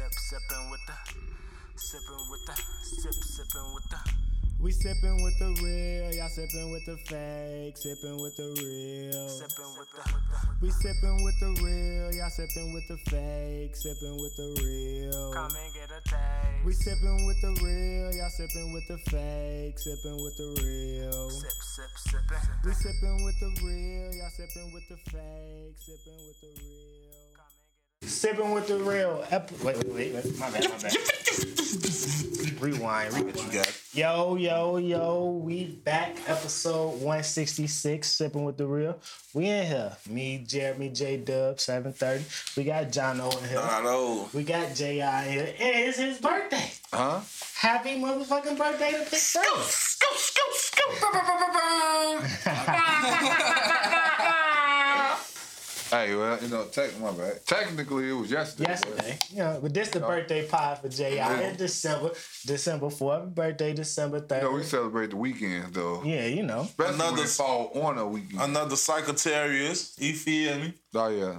Sip, sipping with the, sipping with the, sip, sipping with the. We sipping with the real, y'all sipping with the fake, sipping with the real. Sipping with the, We sipping with the real, y'all sipping with the fake, sipping with the real. come and get a taste. We sipping with the real, y'all sipping with the fake, sipping with the real. Sip, sip, sipping. We sipping with the real, y'all sipping with the fake, sipping with the real. Sipping with the real. Ep- wait, wait, wait, wait. My bad, my bad. rewind, rewind. Yo, yo, yo, we back. Episode 166, Sipping with the Real. We in here. Me, Jeremy, J Dub, 730. We got John O in here. Hello. We got J.I. in here. And it's his birthday. Huh? Happy motherfucking birthday to Big Dub. Scoop, scoop, scoop. Hey, well, you know, tech, my bad. Technically, it was yesterday. Yesterday. Yeah, but this the oh. birthday pie for J.I. Yeah. in December. December 4th. Birthday December 3rd. But, you know, we celebrate the weekends, though. yeah, you know. Especially Another- it fall on a weekend. Another Sagittarius. You feel me? oh, yeah.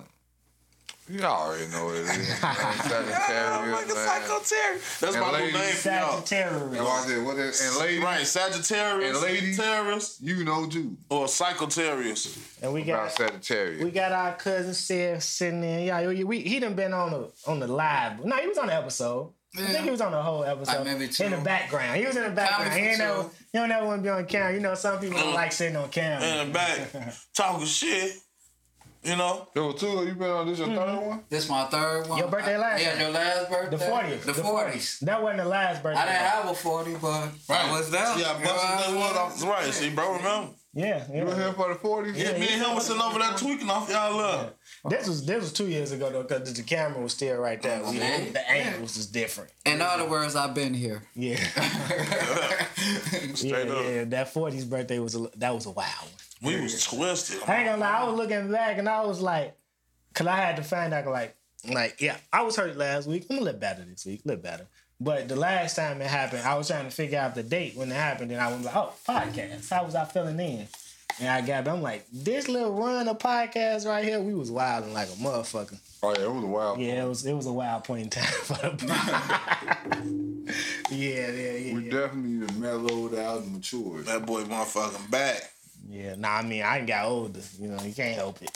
You already know what it is. man. Yeah, Sagittarius, like a man. Sagittarius. That's And my new ladies- name for y'all. And Sagittarius. watch it, what is, and ladies, Right, Sagittarius, And ladies- Sagittarius, you know too or Psychotarius. And we about got Sagittarius. we got our cousin Sid sitting there. Yeah, we, we, he done been on the on the live. No, he was on the episode. I think he was on the whole episode. Like maybe. In the background. He was in the background. He ain't never, two. you don't never want to be on camera. You know, some people don't Mm. like sitting on camera. In the back, talking shit. You know? There were two of you been on this your Mm-hmm. third one? This my third one. Your birthday last Yeah, your last birthday. The 40th. The forties. That wasn't the last birthday. I didn't have a forty, but I was down. Yeah, You know what busted that one off. Right, see, bro, remember? Yeah, You were yeah. here for the 40s? Yeah, me and him was sitting over there tweaking off y'all love. This was this was two years ago though, because the camera was still right there. We, Yeah. the angle was just different. In other words, I've been here. Yeah, yeah, Straight up. yeah. That 40s birthday was a, that was a wild one. We was twisted. I ain't gonna lie, I was looking back and I was like, cause I had to find out like, like yeah, I was hurt last week. I'm a little better this week, a little better. But the last time it happened, I was trying to figure out the date when it happened, and I was like, oh, podcast. How was I feeling in? And I got, I'm like, this little run of podcast right here, we was wilding like a motherfucker. Oh, yeah, it was a wild Yeah, it was it was a wild point in time for the Yeah, yeah, yeah. We yeah. definitely mellowed out and matured. That boy motherfucking back. Yeah, nah, I mean, I got older. You know, you can't help it.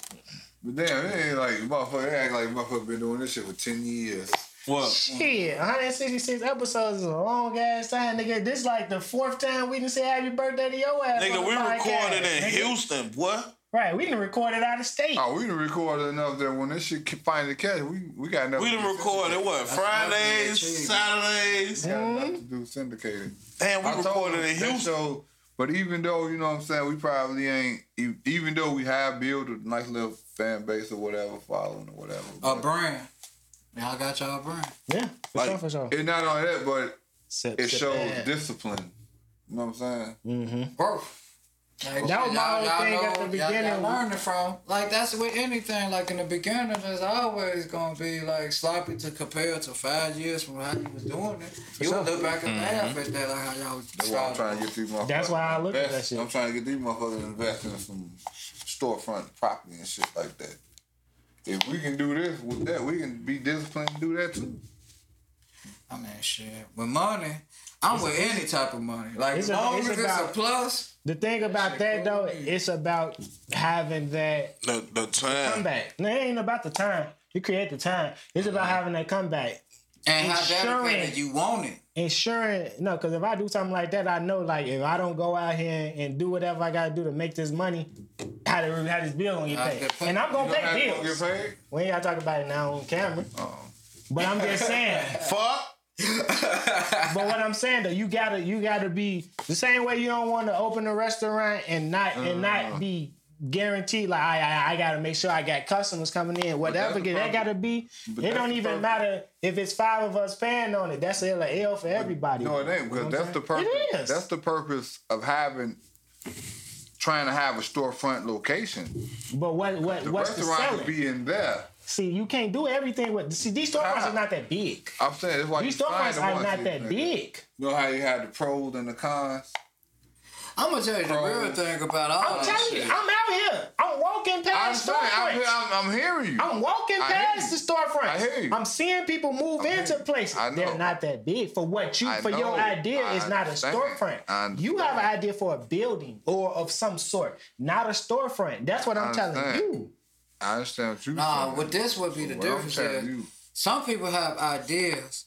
But damn, it ain't like motherfucker. It act like motherfucker been doing this shit for ten years. What? Shit, 166 episodes is a long ass time, nigga. This like the fourth time we didn't say happy birthday to your ass. Nigga, we podcast, recorded in nigga. Houston, boy. Right, we didn't record it out of state. Oh, we done recorded enough that when this shit ke- finally catch, we we got enough. We didn't record it what? Fridays, Saturdays. Got mm-hmm. enough to do syndicated. Damn, we I told recorded him in that Houston. show- but even though you know what I'm saying, we probably ain't. e- Even though we have built a nice little fan base or whatever, following or whatever. A but brand. Y'all got y'all brand. Yeah, for Like, sure, for sure. It's not only that, but Sip, it sip shows that. discipline. You know what I'm saying? Mm-hmm. Bro. Like, That was my y'all- whole y'all thing at know- the y'all- beginning. Y'all learning from like that's with anything. Like in the beginning, there's always gonna be like sloppy to compare to five years from how you was doing it. You sure. would look back and mm-hmm. laugh at that, like how y'all was That's why I'm trying to get these motherfuckers. That's why I look at that shit. I'm trying to get these motherfuckers to invest in some storefront property and shit like that. If we can do this with that, we can be disciplined and do that too. I mean, shit. With money, I'm with any type of money. Like It's as long it's as it's a plus. The thing about that though, it's about having that The, the time. comeback. No, it ain't about the time. You create the time. It's about mm-hmm. having that comeback. And how Ensuring- dedicated you want it. ensuring no, because if I do something like that, I know like if I don't go out here and do whatever I gotta do to make this money, how to how this bill gonna get I paid. And I'm gonna You know how pay you gonna bills. get paid? We ain't gotta talk about it now on camera. Oh. But I'm just saying. Fuck. but what I'm saying though, you gotta you gotta be the same way you don't want to open a restaurant and not and not uh-huh. be guaranteed like I, I I gotta make sure I got customers coming in. Whatever that gotta be. But It don't even matter if it's five of us paying on it. That's a L, for everybody. No, it ain't because that's the purpose. It is. That's the purpose of having, trying to have a storefront location. But what what The what's the restaurant selling? would be in there. See, you can't do everything with. See, these storefronts are not that big. I'm saying that's why These storefronts are not you- that big. You know how you had the pros and the cons. I'm gonna tell you the real thing about all I'm that telling you, shit. I'm out here. I'm walking I'm past I'm, storefronts. I'm, I'm hearing you. I'm walking I past you. the storefronts. I hear you. I'm seeing people move I into you. places. I know. They're not that big for what you I for your idea I is not a storefront. You have an idea for a building or of some sort, not a storefront. That's what I'm telling you. I understand what you're Nah, saying. what this would be the difference is you. some people have ideas,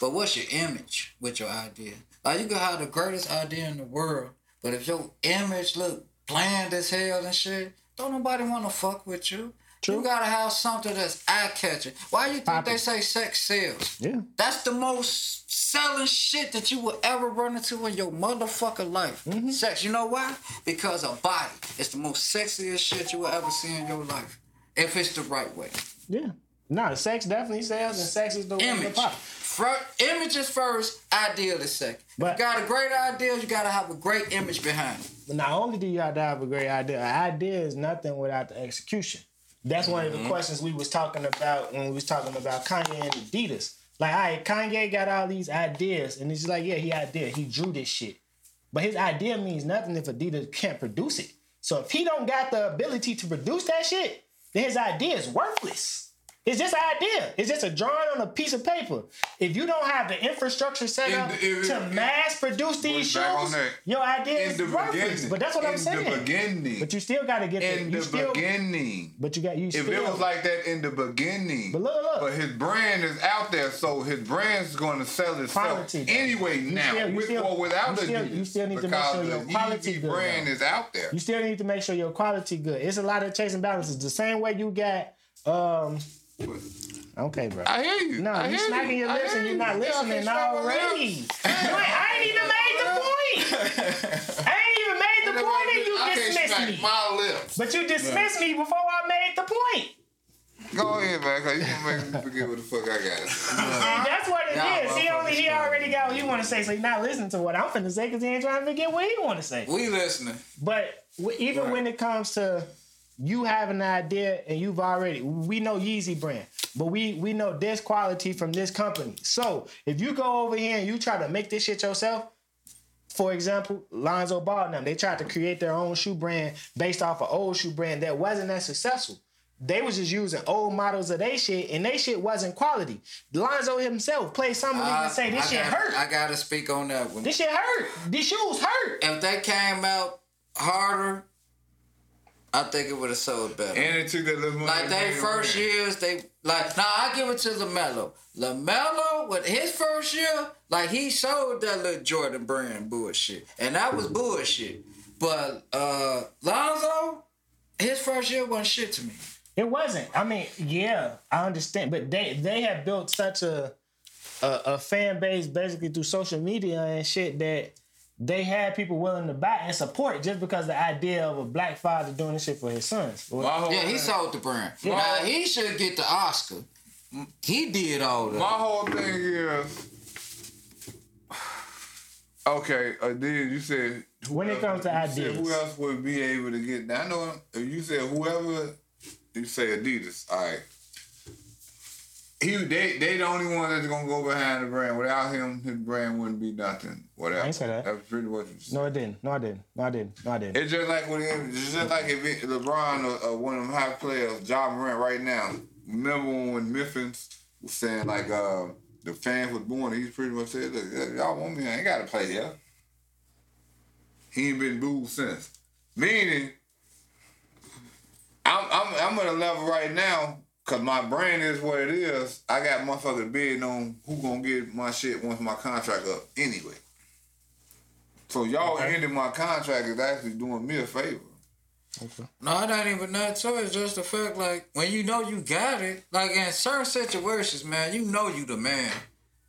but what's your image with your idea? Like you can have the greatest idea in the world, but if your image look bland as hell and shit, don't nobody want to fuck with you. True. You gotta have something that's eye catching. Why you think Poppin'. they say sex sells? Yeah. That's the most selling shit that you will ever run into in your motherfucking life. Mm-hmm. Sex. You know why? Because a body is the most sexiest shit you will ever see in your life. If it's the right way. Yeah. No, sex definitely sells, and sex is the way to Image. pop. Fir- image is first, ideal is second. But- you got a great idea, you gotta have a great image behind it. But not only do you have to have a great idea, an idea is nothing without the execution. That's one of Mm-hmm. the questions we was talking about when we was talking about Kanye and Adidas. Like, all right, Kanye got all these ideas, and it's like, yeah, he idea, he drew this shit. But his idea means nothing if Adidas can't produce it. So if he don't got the ability to produce that shit, his idea is worthless. It's just an idea. It's just a drawing on a piece of paper. If you don't have the infrastructure set In up the- if- to mass produce these shoes, your idea In is the worthless. But that's what I'm saying. in the beginning. But you still got to get in the, the still, beginning. But you got you If still. it was like that in the beginning, But look, look. but his brand is out there, so his brand's going to sell itself Quality, anyway You now, still- with still- or without you the still- you still need to make sure your quality Yeezy good, brand though. is out there. you still need to make sure your quality good. It's a lot of chasing balances. The same way you got. um Okay, bro. I hear you. No, I you hear smacking your lips and you're not Yeah, I listening can smack my already. lips. Wait, I ain't even made the point. I ain't even made the point and you I dismissed me. my lips. But you dismissed me before I made the point. Go ahead, man, because you gonna make me forget what the fuck I got. See, that's what it Y'all is. He only he already got what he want to say, so he not listening to what I'm finna say because he ain't trying to forget what he want to say. We listening. But w- even Right. when it comes to you have an idea and you've already, we know Yeezy brand, but we we know this quality from this company. So if you go over here and you try to make this shit yourself, for example, Lonzo Ball them, they tried to create their own shoe brand based off an old shoe brand that wasn't that successful. They was just using old models of their shit, and they shit wasn't quality. Lonzo himself played some of these and say this I shit gotta- hurt. I gotta speak on that one. this shit hurt. These shoes hurt. if they came out harder, I think it would have sold better. And it took that little money. Like to they first win. years, they like. Now I give it to LaMelo. LaMelo with his first year, like he sold that little Jordan brand bullshit, and that was bullshit. But uh Lonzo, his first year wasn't shit to me. It wasn't. I mean, yeah, I understand, but they they have built such a, a a fan base basically through social media and shit that they had people willing to buy and support just because the idea of a black father doing this shit for his sons. My whole Yeah, he sold the brand. Now he should get the Oscar. He did all that. My whole thing is okay. Adidas, you said When it comes to you said ideas. who else would be able to get? I know if you said whoever. You say Adidas, all right. He they they the only one that's gonna go behind the brand. Without him, his brand wouldn't be nothing. Whatever. I ain't say that. That's pretty much. No, it didn't. No, I didn't. No, I didn't. No, I didn't. It's just like when it, it's just like if it, LeBron or, or one of them high players, Ja Morant, right now. Remember when Memphis was saying like uh, the fans was born, he pretty much said, "Look, y'all want me? I ain't got to play here." He ain't been booed since. Meaning, I'm I'm I'm at a level right now. Cause my brain is what it is. I got motherfuckers bidding on who gonna get my shit once my contract up anyway. So y'all Okay. ending my contract is actually doing me a favor. Okay. No, it ain't even that too. It's just the fact, like, when you know you got it, like in certain situations, man, you know you the man.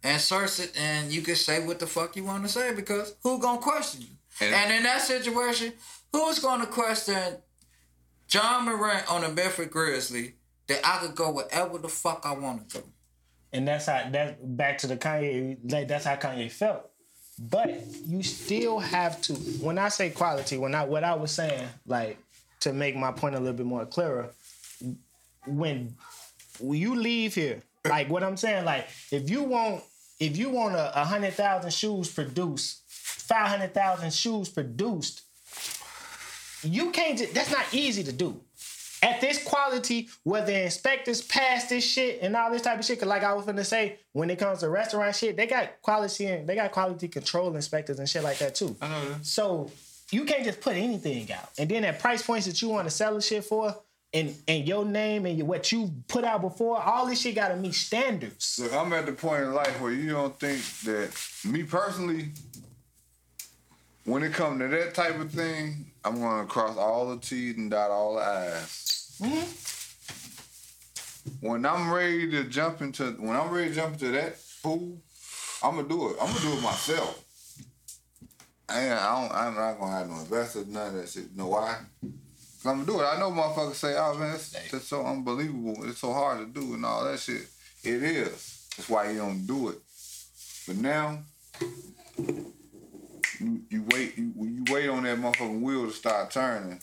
And certain, and you can say what the fuck you want to say because who gonna question you? And- And, in that situation, who's gonna question Ja Morant on the Memphis Grizzly that I could go wherever the fuck I want to go? and that's how that back to the Kanye. Like that's how Kanye felt. But you still have to. When I say quality, when I what I was saying, like to make my point a little bit more clearer, when you leave here, like what I'm saying, like if you want if you want a, a hundred thousand shoes produced five hundred thousand shoes produced. You can't. That's not easy to do. At this quality, where the inspectors pass this shit and all this type of shit, cause like I was gonna say, when it comes to restaurant shit, they got quality and they got quality control inspectors and shit like that too. I know that. So you can't just put anything out. And then at price points that you want to sell the shit for, and and your name and your, what you put out before, all this shit gotta meet standards. Look, I'm at the point in life where you don't think that me personally, when it comes to that type of thing, I'm gonna cross all the T's and dot all the I's. Mm-hmm. When I'm ready to jump into when I'm ready to jump into that pool, I'm gonna do it. I'm gonna do it myself. Ain't, I don't, I'm not gonna have no investors, none of that shit. You know why? 'Cause I'm gonna do it. I know motherfuckers say, "Oh man, it's, it's so unbelievable. It's so hard to do and all that shit." It is. That's why you don't do it. But now, you, you wait. You, you wait on that motherfucking wheel to start turning,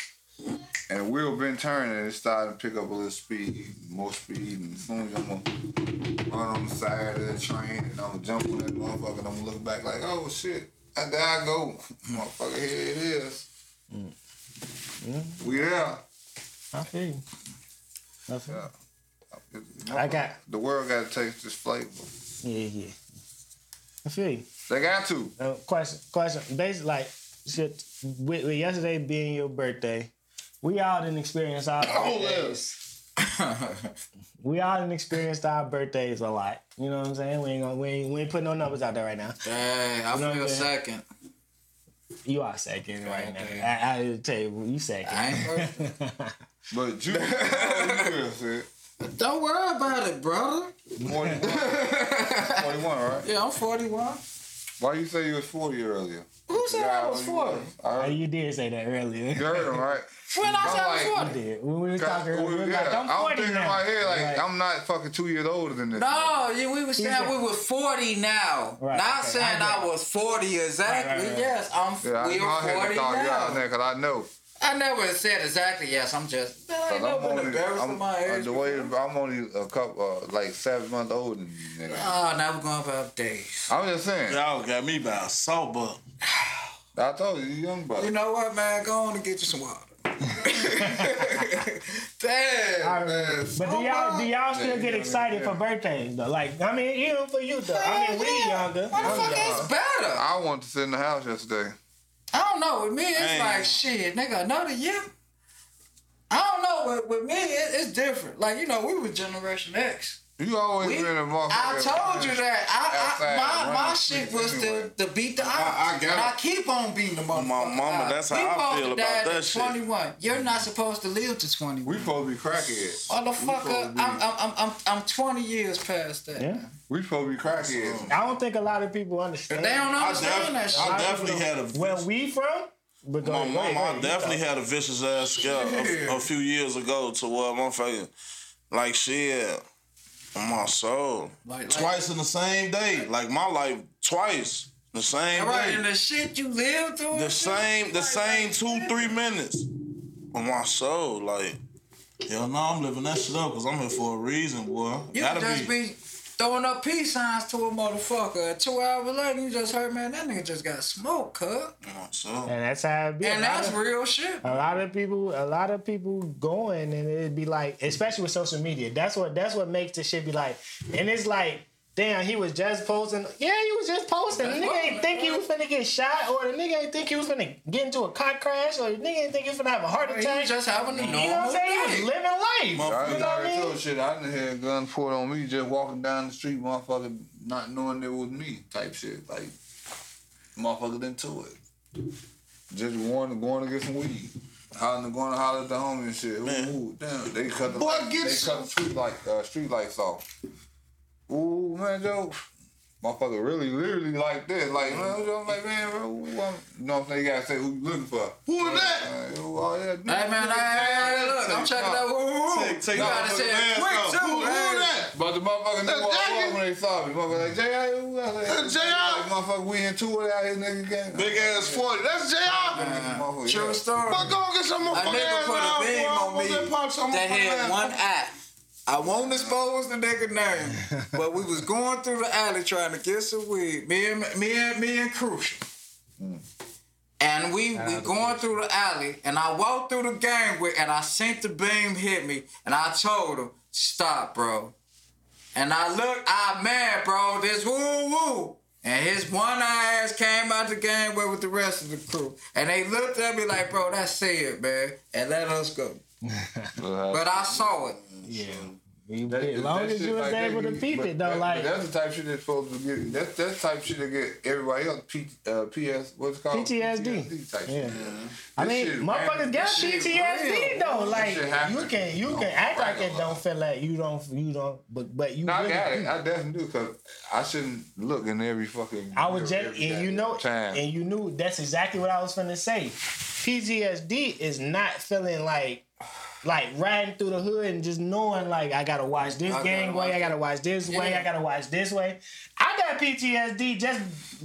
and the wheel been turning. and It started to pick up a little speed, more speed, and as soon as I'm gonna run on the side of the train and I'm gonna jump on that motherfucker, and I'm gonna look back like, "Oh shit, and there I go, motherfucker. Here it is. Mm. We there." I feel you. I feel you. Yeah. I got- the world got to taste this flavor. Yeah, yeah. I feel you. They got to. Uh, question, question. Basically, like, shit, with, with yesterday being your birthday, we all didn't experience our Oh, birthdays. we all didn't experience our birthdays a lot. You know what I'm saying? We ain't gonna, we ain't, we ain't putting no numbers out there right now. Dang, I You know feel I'm second. You are second right Okay. now. I, I tell you, you second. I ain't first. But you? Don't worry about it, brother. 41. 41, right? Yeah, I'm 41. Why you say you was 40 earlier? Who said I was 40? I heard, you did say that earlier. you heard him, right? When I said I was 40? You did. When we were talking earlier, we were yeah, like, I'm I'm thinking now. in my head like Right. I'm not fucking two years older than this. No, you, we was saying said- we was 40 now. Right, Not okay, saying I I, was 40 exactly. Right, right, right. Yes, I'm Yeah, we I, I are had 40 to call you out now. there because I know. I never said exactly yes. I'm just. Man, I ain't Cause never I'm been only, I'm, of my uh, age. the way I'm only a couple, uh, like seven months older than you. Nigga. Oh, now we're going about days. I'm just saying. Y'all got me by a salt buck. I told you, you young buck. You know what, man? Go on and get you some water. Damn, All right. man. But do y'all do y'all still Yeah, get excited yeah. for birthdays though? Like I mean, even for you though. I mean, we younger. What the I'm fuck is better? I wanted to sit in the house yesterday. I don't know. With me, it's like shit, nigga. Another year. I don't know. With, with me, it, it's different. Like you know, we was Generation X. You always We, been a motherfucker. I told you that. I, I my my shit was anyway. to, to beat the odds. I got and it. I keep on beating the motherfucker. My mama, that's how We I supposed feel to about die that at shit. 21. You're not mm-hmm. supposed to live to 21. We supposed to be crackheads. Motherfucker, We I'm, I'm, I'm, I'm, I'm 20 years past that. Yeah. we supposed to be crackheads. I don't think a lot of people understand. They don't I, understand that shit. I definitely had a Where we from? But go My ahead, mama ahead, go definitely had a vicious ass scare a, a few years ago to where motherfucker like shit on my soul. Like- like- twice in the same day. Like my life twice. The same All right, day. and the shit you lived through. the same the like- same like, two, three minutes on my soul. Like, hell no, I'm living that shit up because I'm here for a reason, boy. You Gotta just be throwing up peace signs to a motherfucker. Two hours later, you just heard, man, that nigga just got smoked, cut. soul. And that's how it be. And that's of- real shit. a lot of people a lot of people going and it'd be like especially with social media that's what that's what makes the shit be like and it's like damn he was just posting yeah he was just posting the nigga what- ain't think he was finna get shot or the nigga ain't think he was finna get into a car crash or the nigga ain't think he was finna have a heart He attack was just having a you know what I'm saying he was living life I you ain't know what I got mean into shit. I done had guns pulled on me just walking down the street, motherfucker, not knowing it was me type shit. Like, motherfucker into it. Just going, going to get some weed. Hollering, going to holler at the homie and shit. Ooh, ooh, damn. They cut the, Boy, they get cut the street light, uh, street lights off. Ooh, man, Joe. Motherfucker really, literally like this. Like, man, I'm like, man, bro, want, you know what I'm saying? You gotta say who you looking for. Who is that? Uh, oh, yeah, Hey, man, hey, hey, look, I'm checking out. Woo, woo. Take- take you gotta say it quick, too. Who- who hey. that? But the motherfucker That's knew what I when they saw me. Motherfucker like, J.I., who else? Like, J.I. Like, motherfucker, we into it out here, nigga. Gang. Big ass 40. That's. Motherfucker, True story. Fuck, go get some A motherfucking nigga ass put a beam on me Just pop some that had one eye. I won't expose the nigga name, but we was going through the alley trying to get some weed. Me and me and me and Crucial. Mm. And we we going through the alley, and I walked through the gangway, and I seen the beam hit me, and I told him, "Stop, bro." And I look, I mad, bro. This woo woo. And his one eye ass came out the gangway with the rest of the crew, and they looked at me like, "Bro, that's it, man," and let us go. But I saw it. Yeah. As long as you was able to peep it though, like that's the type of shit that's supposed to get. That's that's the type of shit that get everybody else. P, uh, PS, what's it called? PTSD. type Yeah. shit. I mean, motherfuckers random. got PTSD real. though. This Like you can you can act like it don't feel like you don't you don't but but you No, I really got do. it. I definitely do because I shouldn't look in every fucking. I was just and you know time. and you knew that's exactly what I was finna say. PTSD is not feeling like like riding through the hood and just knowing like I gotta watch this I gotta gangway, I gotta watch this way, I gotta watch this way. I got PTSD just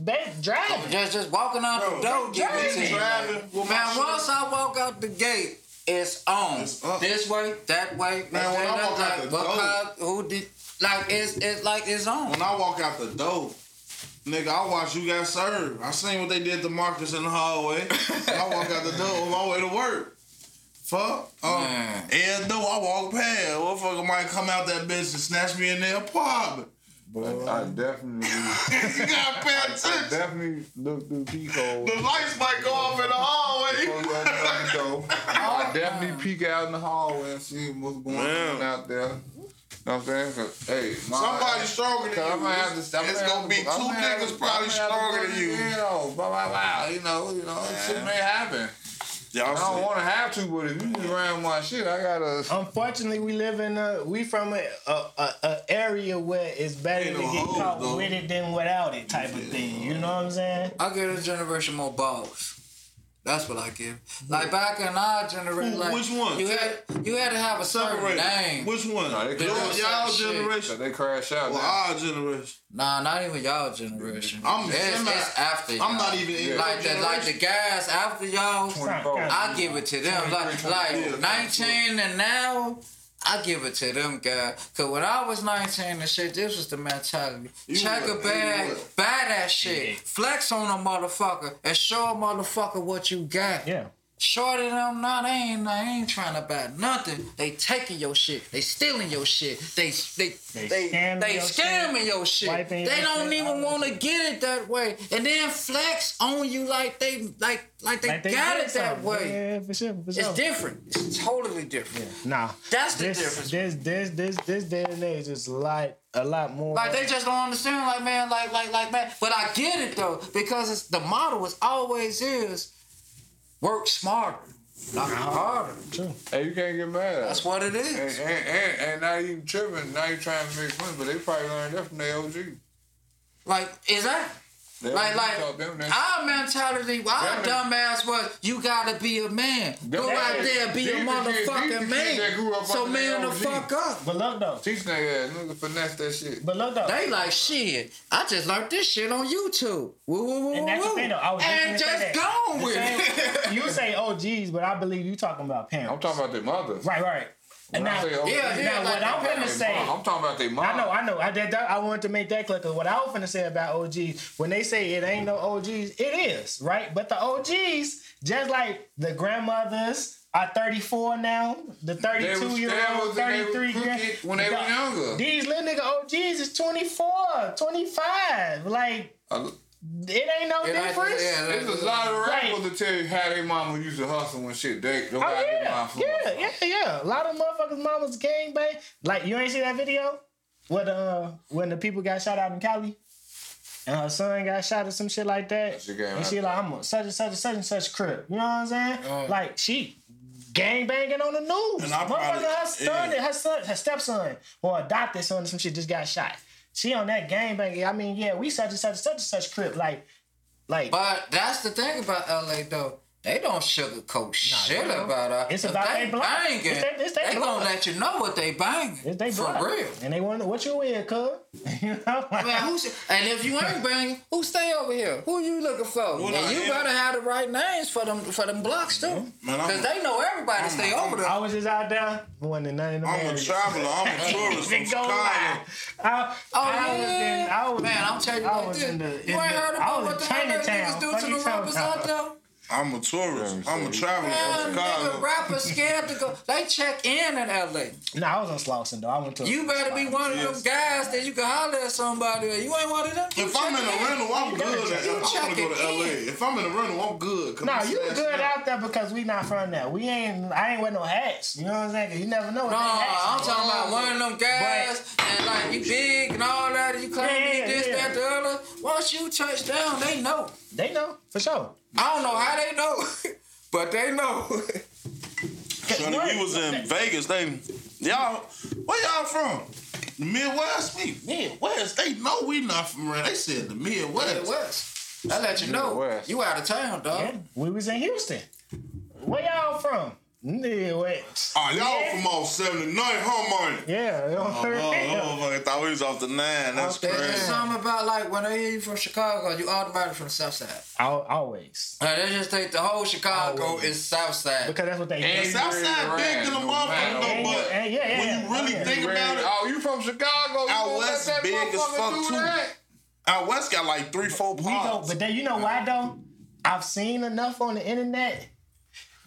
ba- driving. Just just walking out the door, give it to you. Driving with my Man, shit. once I walk out the gate, it's on. It's this way, that way. Man, when I that, walk out like, the because who did like it's it's like it's on. When I walk out the door, nigga, I watch you got served. I seen what they did to Marcus in the hallway. I walk out the door on my way to work. Fuck. Um, Man. and though I walk past, What motherfucker might come out that bitch and snatch me in their apartment. But I definitely, you gotta pay I attention. definitely look through peephole. The lights might go off in the hallway. Before you open up the door. I definitely peek out in the hallway and see what's going Man. on out there. You know what I'm saying? 'Cause, hey, my, Somebody stronger than Cause I'm you. gonna have to. It's, I'm it's have gonna be two I'm gonna have niggas probably I'm gonna have to stronger than it you. in, though. Blah blah blah. You know, you know, shit may happen. Y'all I don't want to have to, but if you just around my shit, I gotta. Unfortunately, we live in a we from a a, a, a area where it's better to no get hoes, caught though. with it than without it type of thing. You know what I'm saying? I give a generation more balls. That's what I give. Like back in our generation, like which one? You had you had to have a certain Separate. name. Which one? Nah, they Your- couldn't y'all generation. They crash out. Well, now. our generation. Nah, not even y'all generation. I'm- it's, I'm not- it's after y'all. I'm not even in like the like the guys after y'all. I give it to them. Like like 19 and now. I give it to them guys. Cause when I was 19 and shit, this was the mentality. You Check a bag, you would. buy that shit, flex on a motherfucker, and show a motherfucker what you got. Yeah. Shorty them now, they ain't they ain't trying to buy nothing. They taking your shit. They stealing your shit. They they They they scamming they your scamming shit, your shit. They your don't shit, even want to get it that way, and then flex on you like they like like they, Like they got it that something. way. Yeah, for sure, for sure. It's different. It's totally different. Yeah. Nah, That's the this, difference. This this this this day and age is like a lot more. Like they just don't understand. Like man, like like like man. But I get it though because it's the model is always is work smarter, not uh-huh. harder. True. Hey, you can't get mad at That's it. what it is. And, and, and, and now you tripping, now you trying to make money, but they probably learned that from their OG. Like is that? They Like, like taught them that. our mentality, our Them- dumbass was, you gotta be a man. Go Them- out there, be these a the these motherfucking kids man. So man, the fuck up. But look though, Teach their ass, nigga, finesse that shit. but look though. They like shit. I just learned this shit on YouTube. Woo, woo, woo, And that's the thing, though. I was just and gonna just gone with it. you say OGs, but I believe you talking about parents. I'm talking about their mothers. Right, right. And When I now, say OG, Yeah, yeah, now like what I'm that. gonna say. mom. I'm talking about their mom. I know, I know. I did that. I wanted to make that clear. 'cause what I was finna say about OGs, when they say it ain't no OGs, it is right. But the OGs, just like the grandmothers, are 34 now. The 32 was year old, and they 33 were grand- when they were younger. These little nigga OGs is 24, 25. Like Uh, it ain't no It ain't- difference. yeah, There's a lot of Right. rappers to tell you how their mama used to hustle and shit. They don't Oh got their yeah, mom yeah, yeah, yeah. A lot of motherfuckers' mamas gang bang. Like you ain't see that video? When uh when the people got shot out in Cali? And her son got shot or some shit like that. shit came And she like, I'm a such and such and such and such crib. You know what I'm saying? Uh. like she gang banging on the news. And I probably- Motherfucker, her son, yeah. her son, her stepson or adopted son or some shit just got shot. She on that gang banging. I mean, yeah, we such and such such and such crib. Like, like But that's the thing about LA though. They don't sugarcoat shit they don't. about us. It's If about they they banging. It's they- it's they they gonna let you know what they banging. It's they for block. real. And they wonder what you in, cuz. you know? Man, who's, and if you ain't banging, who stay over here? Who you looking for? What and I you am- better have the right names for them for them blocks too, mm-hmm. because they know everybody I'm- stay I'm- over there. I was just out there. Wasn't none of them I'm a traveler. I'm a tourist from They go lie. Chicago. I, Oh I was yeah, in, I was, man, I'm telling you I like was this. in the, you in ain't the, heard I about was what in the LA Chinatown. niggas do to the talking rappers out there? I'm a tourist. I'm a traveler from Man, nigga, rappers scared to go. They check in in LA. No, I was on Slauson though. I went to. You better be one of them guys that you can holler at somebody. You ain't one of them. If I'm in a rental, I'm good. At, You I want check to go to LA. If I'm in a rental, I'm good. No, I'm you snatching good out there because we not from there. We ain't. I ain't wear no hats. You know what I'm saying? You never know. what No, they I'm talking about one of them guys and like you big and all that, and you claim Yeah, you this, yeah. that, the other. Once you touch down, they know. They know for sure. I don't know how they know, but they know. Sonny, we was in Vegas. They, y'all, where y'all from? The Midwest? Me, Midwest. They know we not from around. They said the Midwest. West. I let you know Midwest. you out of town, dog. Yeah, we was in Houston. Where y'all from? Midwest. Oh, ah, y'all from off 79, huh, man? Yeah. you know, Oh, for oh, real. oh, I thought we was off the nine. That's Off the There's crazy. something about like when they hear you from Chicago, you automatically from the South Side. Al- Always. Like, they just think the whole Chicago Always. is South Side. Because that's what they And do. Southside big than a No motherfucker, matter though, but And yeah, yeah, when you really Okay. think about it, Oh, you from Chicago? You Out west that big as fuck, too. that? out west got like three, four We go, pods. but then you know why though? I've seen enough on the internet.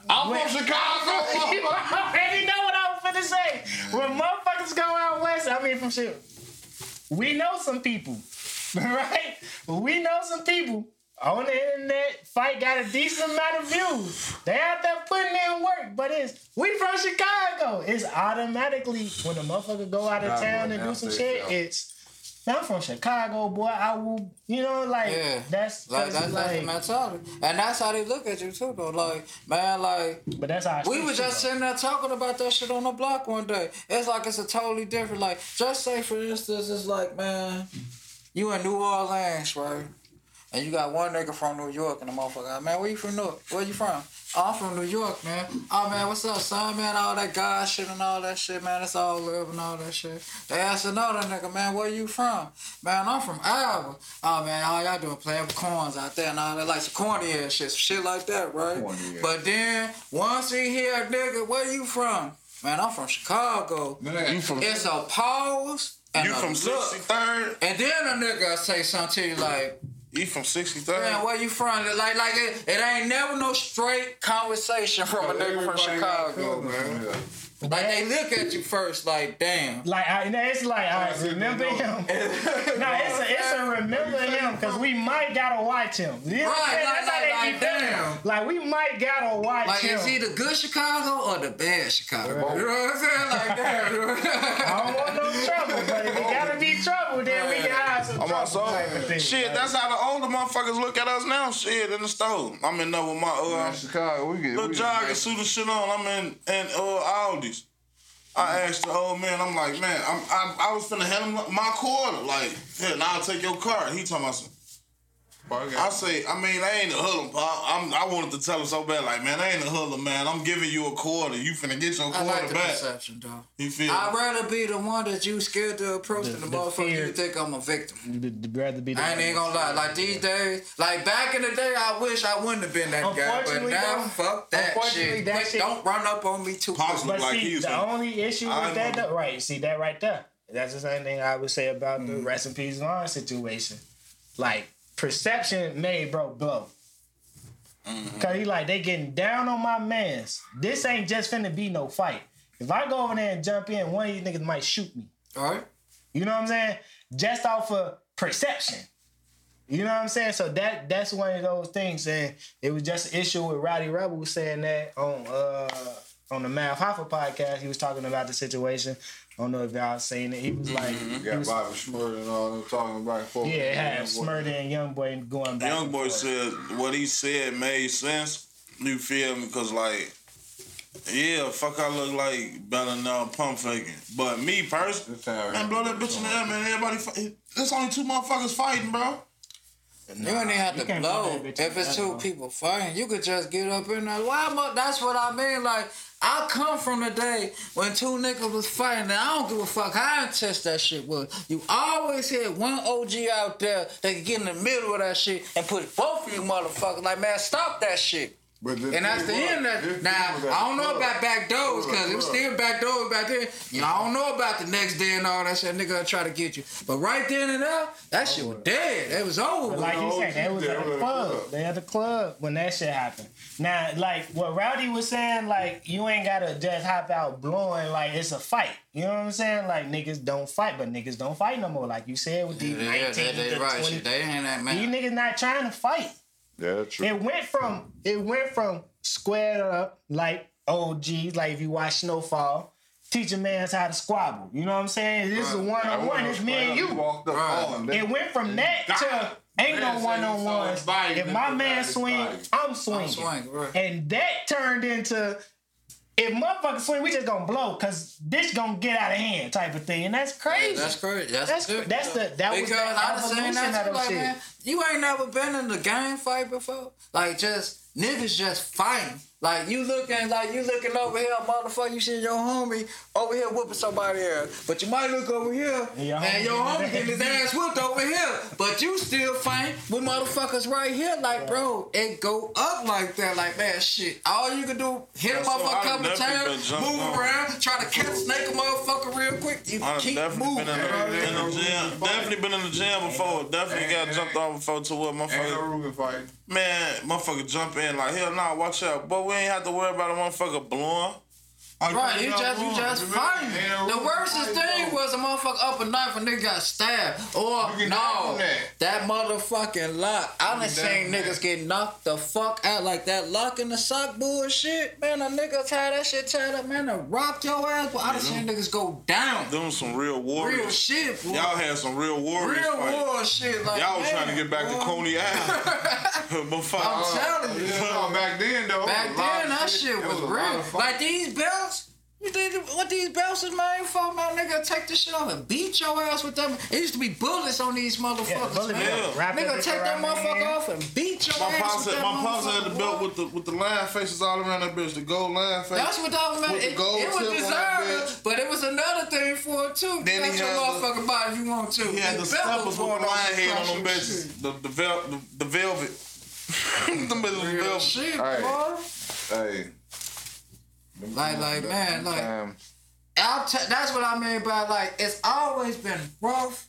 I'm When- from Chicago. you already know what I was finna say. When motherfuckers go out west, I mean from shit. We know some people, right? We know some people on the internet. Fight got a decent amount of views. They out there putting in work, but it's we from Chicago. It's automatically when a motherfucker go out of Chicago town and do some shit. sell. It's "Man, I'm from Chicago, boy. I will, you know, like Yeah. that's Like that's, that's the mentality, and that's how they look at you too, though. Like, man, like but that's how we were just sitting there talking about that shit on the block one day. It's like it's a totally different. Like, just say for instance, it's like, man, you in New Orleans, right? And you got one nigga from New York and the motherfucker, man, where you from? New Where you from? I'm from New York, man. Oh man, what's up, son, man? All that God shit and all that shit, man. It's all love and all that shit. They asked another nigga, man, where you from? Man, I'm from Iowa. Oh man, all y'all doing playing with corns out there and all that, like some corny ass shit, some shit like that, right? But then once he hear, nigga, where you from? Man, I'm from Chicago. Man, You from It's a pause and you from look. 63rd? And then a nigga say something to you like, You from 63rd? Man, where you from? Like, like it, it ain't never no straight conversation from a nigga from Chicago, man. Like they look at you first, like, damn. Like I, it's like I remember him. no, it's a, it's a remember him because we might gotta watch him. You know what I'm Right, like, That's how like, they like, be damn. Like we might gotta watch Like, him. Like is he the good Chicago or the bad Chicago? You know what I'm saying? Like, damn. I don't want no trouble, but if it gotta be trouble, then we can hide some I'm trouble. also type of thing. shit. Like, That's how the older motherfuckers look at us now. Shit in the store. I'm in there with my uh, Man, Chicago, we get little we jogging suit and shit on. I'm in in uh, Aldi's. I asked the old man. I'm like, man, I'm, I I was finna hand him my quarter. Like, here, now I'll take your card. He talking about some. I say, I mean, I ain't a hoodlum, pop. I'm, I wanted to tell him so bad, like, man, I ain't a hoodlum, man. I'm giving you a quarter. You finna get your quarter I quarter like the back. perception, though. You feel? I'd rather be the one that you scared to approach than the, the motherfucker fear. you think I'm a victim. You'd rather be the I ain't even gonna lie. Like these days, like back in the day, I wish I wouldn't have been that guy. But Unfortunately, now, though, fuck that unfortunately, shit. that Quick, shit- Don't run up on me too Pops quick. But like see, he the a- only issue I with that, know. though, right? See that right there. That's the same thing I would say about Mm. the rest in peace Von situation. Like perception made bro blow. Mm-hmm. Cause he like they getting down on my mans. This ain't just finna be no fight. If I go over there and jump in, one of these niggas might shoot me. All right. You know what I'm saying? Just off of perception. You know what I'm saying? So that that's one of those things. And it was just an issue with Rowdy Rebel saying that on uh on the Math Hoffa podcast. He was talking about the situation. I don't know if y'all seen it. He was like, Mm-hmm. he Got was- Bobby Shmurda and all them talking back and forth. yeah, it had Shmurda and Young Boy going back. Young and boy forth. said what he said made sense. You feel me? Cause like, yeah, fuck, I look like better now pump faking. But me personally, This man, blow that bitch in the air, man. Everybody, fight. there's only two motherfuckers fighting, bro. You don't even have to blow. put that bitch If it's two people fighting, you could just get up in there. Why am I, That's what I mean. Like, I come from the day when two niggas was fighting, and I don't give a fuck how intense that shit was. You always had one OG out there that could get in the middle of that shit and put both of you motherfuckers like, man, stop that shit. But And that's the end of it. Now, I don't know that about back doors, because it was still back doors back then. You know, I don't know about the next day and all that shit. Nigga gonna try to get you. But right then and there, that shit was dead. It was over. But like you said, they was at the were at the club. club. They at the club when that shit happened. Now, like what Rowdy was saying, like you ain't gotta just hop out blowing like it's a fight. You know what I'm saying? Like niggas don't fight, but niggas don't fight no more. Like you said with these Yeah, 19 they, they, to right. 20. They ain't that These man. niggas not trying to fight. Yeah, that's true. It went from it went from squared up like OGs, like if you watch Snowfall, teach a man's how to squabble. You know what I'm saying? This is a one on one. It's me and you. Walked up Right. It went from that to ain't no Man said one he on ones. If my man back his swing, body. I'm swinging. swing, right. And that turned into if motherfuckers swing, we just gonna blow because this gonna get out of hand type of thing. And that's crazy. That's crazy. That's That's good. that's the that was because the I evolution that of too. Like, shit. man, you ain't never been in a gang fight before. Like just niggas just fighting. Like you looking like you looking over here, motherfucker. You see your homie over here whooping somebody else, but you might look over here And your and your homie homie getting his ass whooped over here, but you still fighting with motherfuckers right here. Like bro, it go up like that. Like man, shit. All you can do hit a That's why motherfucker a I've couple times, move on. around, try to catch snake a motherfucker real quick. You I've keep definitely moving. been in bro. the, in the gym. Definitely been in the gym before. Definitely got jumped on before to what Ain't no motherfucker. Ruben fight. Man, motherfucker jump in like hell nah, watch out. But we ain't have to worry about a motherfucker blowing. Like, Right, you just you just Remember, fighting. ain't The rule worstest thing bro. was a motherfucker up a knife and nigga got stabbed. Or You get no, that. that. motherfucking lock. I done get seen niggas that. get knocked the fuck out like that lock in the sock bullshit. Man, the niggas had that shit tied up, man, and rocked your ass. But I done seen niggas go down. Them some real warriors. Real shit, boy. Y'all had some real warriors Real fight. war shit. Like, Y'all was man, trying to get back to. Coney Island. but. I'm telling you. Yeah, oh, back then though. Back it was a lot then, that shit It was a lot real. Like these belts, you think what these belts is made for, man? Nigga, take this shit off and beat your ass with them. It used to be bullets on these motherfuckers, bullet man. bill. Wrap that Nigga, take that motherfucker hand. off and beat your My ass pops with had, that my pops had the belt with the with the line faces all around that bitch, the gold line face. That's what that was, man. With the It, gold it was tip deserved, but it was another thing for it too. Then Got he your had the- motherfucking body if you want to. He had the belt steppers was with going the off lion head on them bitches. The the, vel- the, the velvet. the middle of the Real shit, Hey. boy. Hey. Like, like, man, like. I'll t- that's what I mean by like it's always been rough,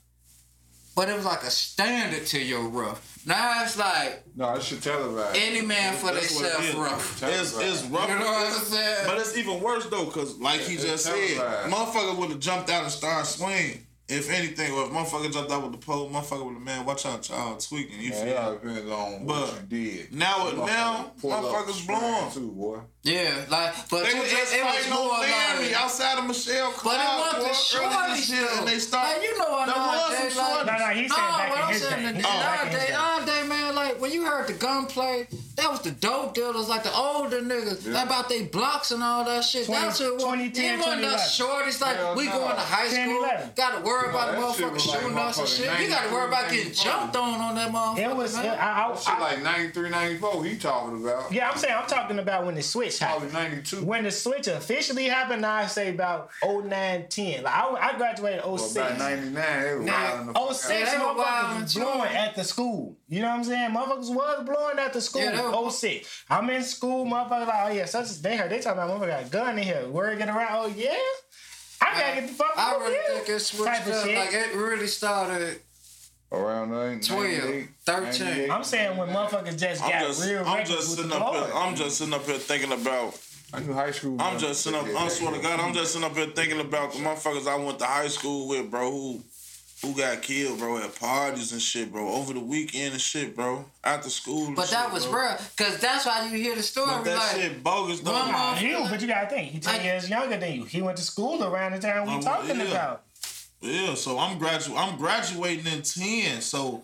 but it was like a standard to your rough. Now it's like no, I should tell her that. any man for That's themselves rough. It's, it's rough. You know what I'm saying? But it's even worse though, cause like he just said, televised. motherfucker would have jumped out and started swinging. If anything, or if motherfucker jumped out with the pole, motherfucker with have man, watch out, y'all tweaking. You Yeah, feel? it all depends on But what you did. now it- now, motherfuckers strong, blowing. too, boy. Yeah, like but They it, were just it, it was fighting more on Miami like. outside of Michelle But Cloud. it wasn't the shorty this year, and they started. Like, you know what There was nowadays, some like, shorties. No, no, he no, said back what in I'm his saying, day. the- He said back in nowadays, day. nowadays, man, like when you heard the gunplay, that was the dope dealers, like the older niggas, Yeah. about they blocks and all that shit. 20 That's what it was. 2010, It wasn't the 2011. shorties like Hell we no. going to high 10, school, 11. got to worry about No, the that shit motherfucker was like shooting us and motherfucking shit. You got to worry about 93, getting jumped on on that motherfucker. It was. man. I, I, That shit I, like 93, 94 he talking about. yeah, I'm saying I'm talking about when the switch happened. Probably 92. When the switch officially happened, I say about 09, 10. Like I, I graduated Well, 06. about 99, they was Nah, wilding the 06 Yeah, motherfuckers was too. blowing at the school. You know what I'm saying? Motherfuckers was blowing at the school. Yeah, they were- 06. I'm in school, motherfuckers like, oh yeah, such as they heard they talking about motherfucker got a gun in here. Word get around, oh yeah? I gotta get the fuck I out really here. think it switched Type of up. shit. Like it really started. Around 9, 12, 98, 13. 98. I'm saying when motherfuckers just I'm got just, real I'm just with sitting up here. I'm just sitting up here thinking about. I knew high school. I'm just sitting up. I swear to God, I'm just sitting up here thinking about the motherfuckers I went to high school with, bro. Who, who got killed, bro, at parties and shit, bro, over the weekend and shit, bro, after school. and But that was bro. cause that's why you hear the story. But that like, shit bogus though. One Nah, month- you, but you gotta think, he 10 Like- years younger than you. He went to school around the time we Um, talking yeah. about. Yeah, so I'm gradu- I'm graduating in ten. So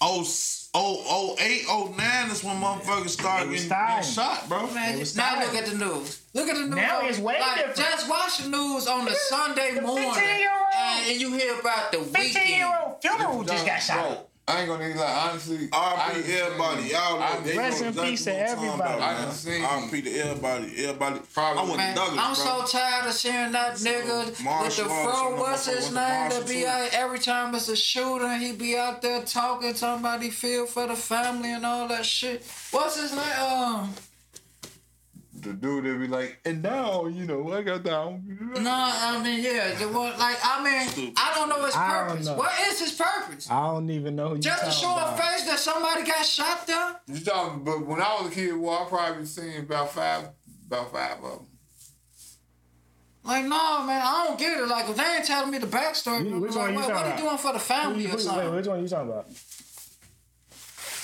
oh oh oh eight oh nine is when motherfuckers start It getting, getting shot, bro. Man, now time. look at the news. Look at the news. Now it's way like, different. Just watch the news on the Sunday morning, 15-year-old and, and you hear about the 15 year old funeral just got shot Bro. I ain't gonna need like honestly. I R.P. done everybody. Y'all I know. done they Rest in peace to what I'm talking everybody. about, I man. done seen- R.P. to everybody. Everybody. Probably- I went man, Douglas, I'm bro. so tired of seeing that nigga with the Marshall, fro. some What's his with the name? That Marshall, be too. out every time it's a shooting. He be out there talking, talking about he feel for the family and all that shit. What's his name? Um, the dude that be like, and now you know I got down. no, I mean yeah, the one like I mean I don't know his purpose. know. What is his purpose? I don't even know Just to talking show a face that somebody got shot there? You talking? But when I was a kid, well, I probably seen about five, about five of them. Like no man, I don't get it. Like if they ain't telling me the backstory, You- which like, one you what, talking what he about? doing for the family or something? Wait, which one are you talking about?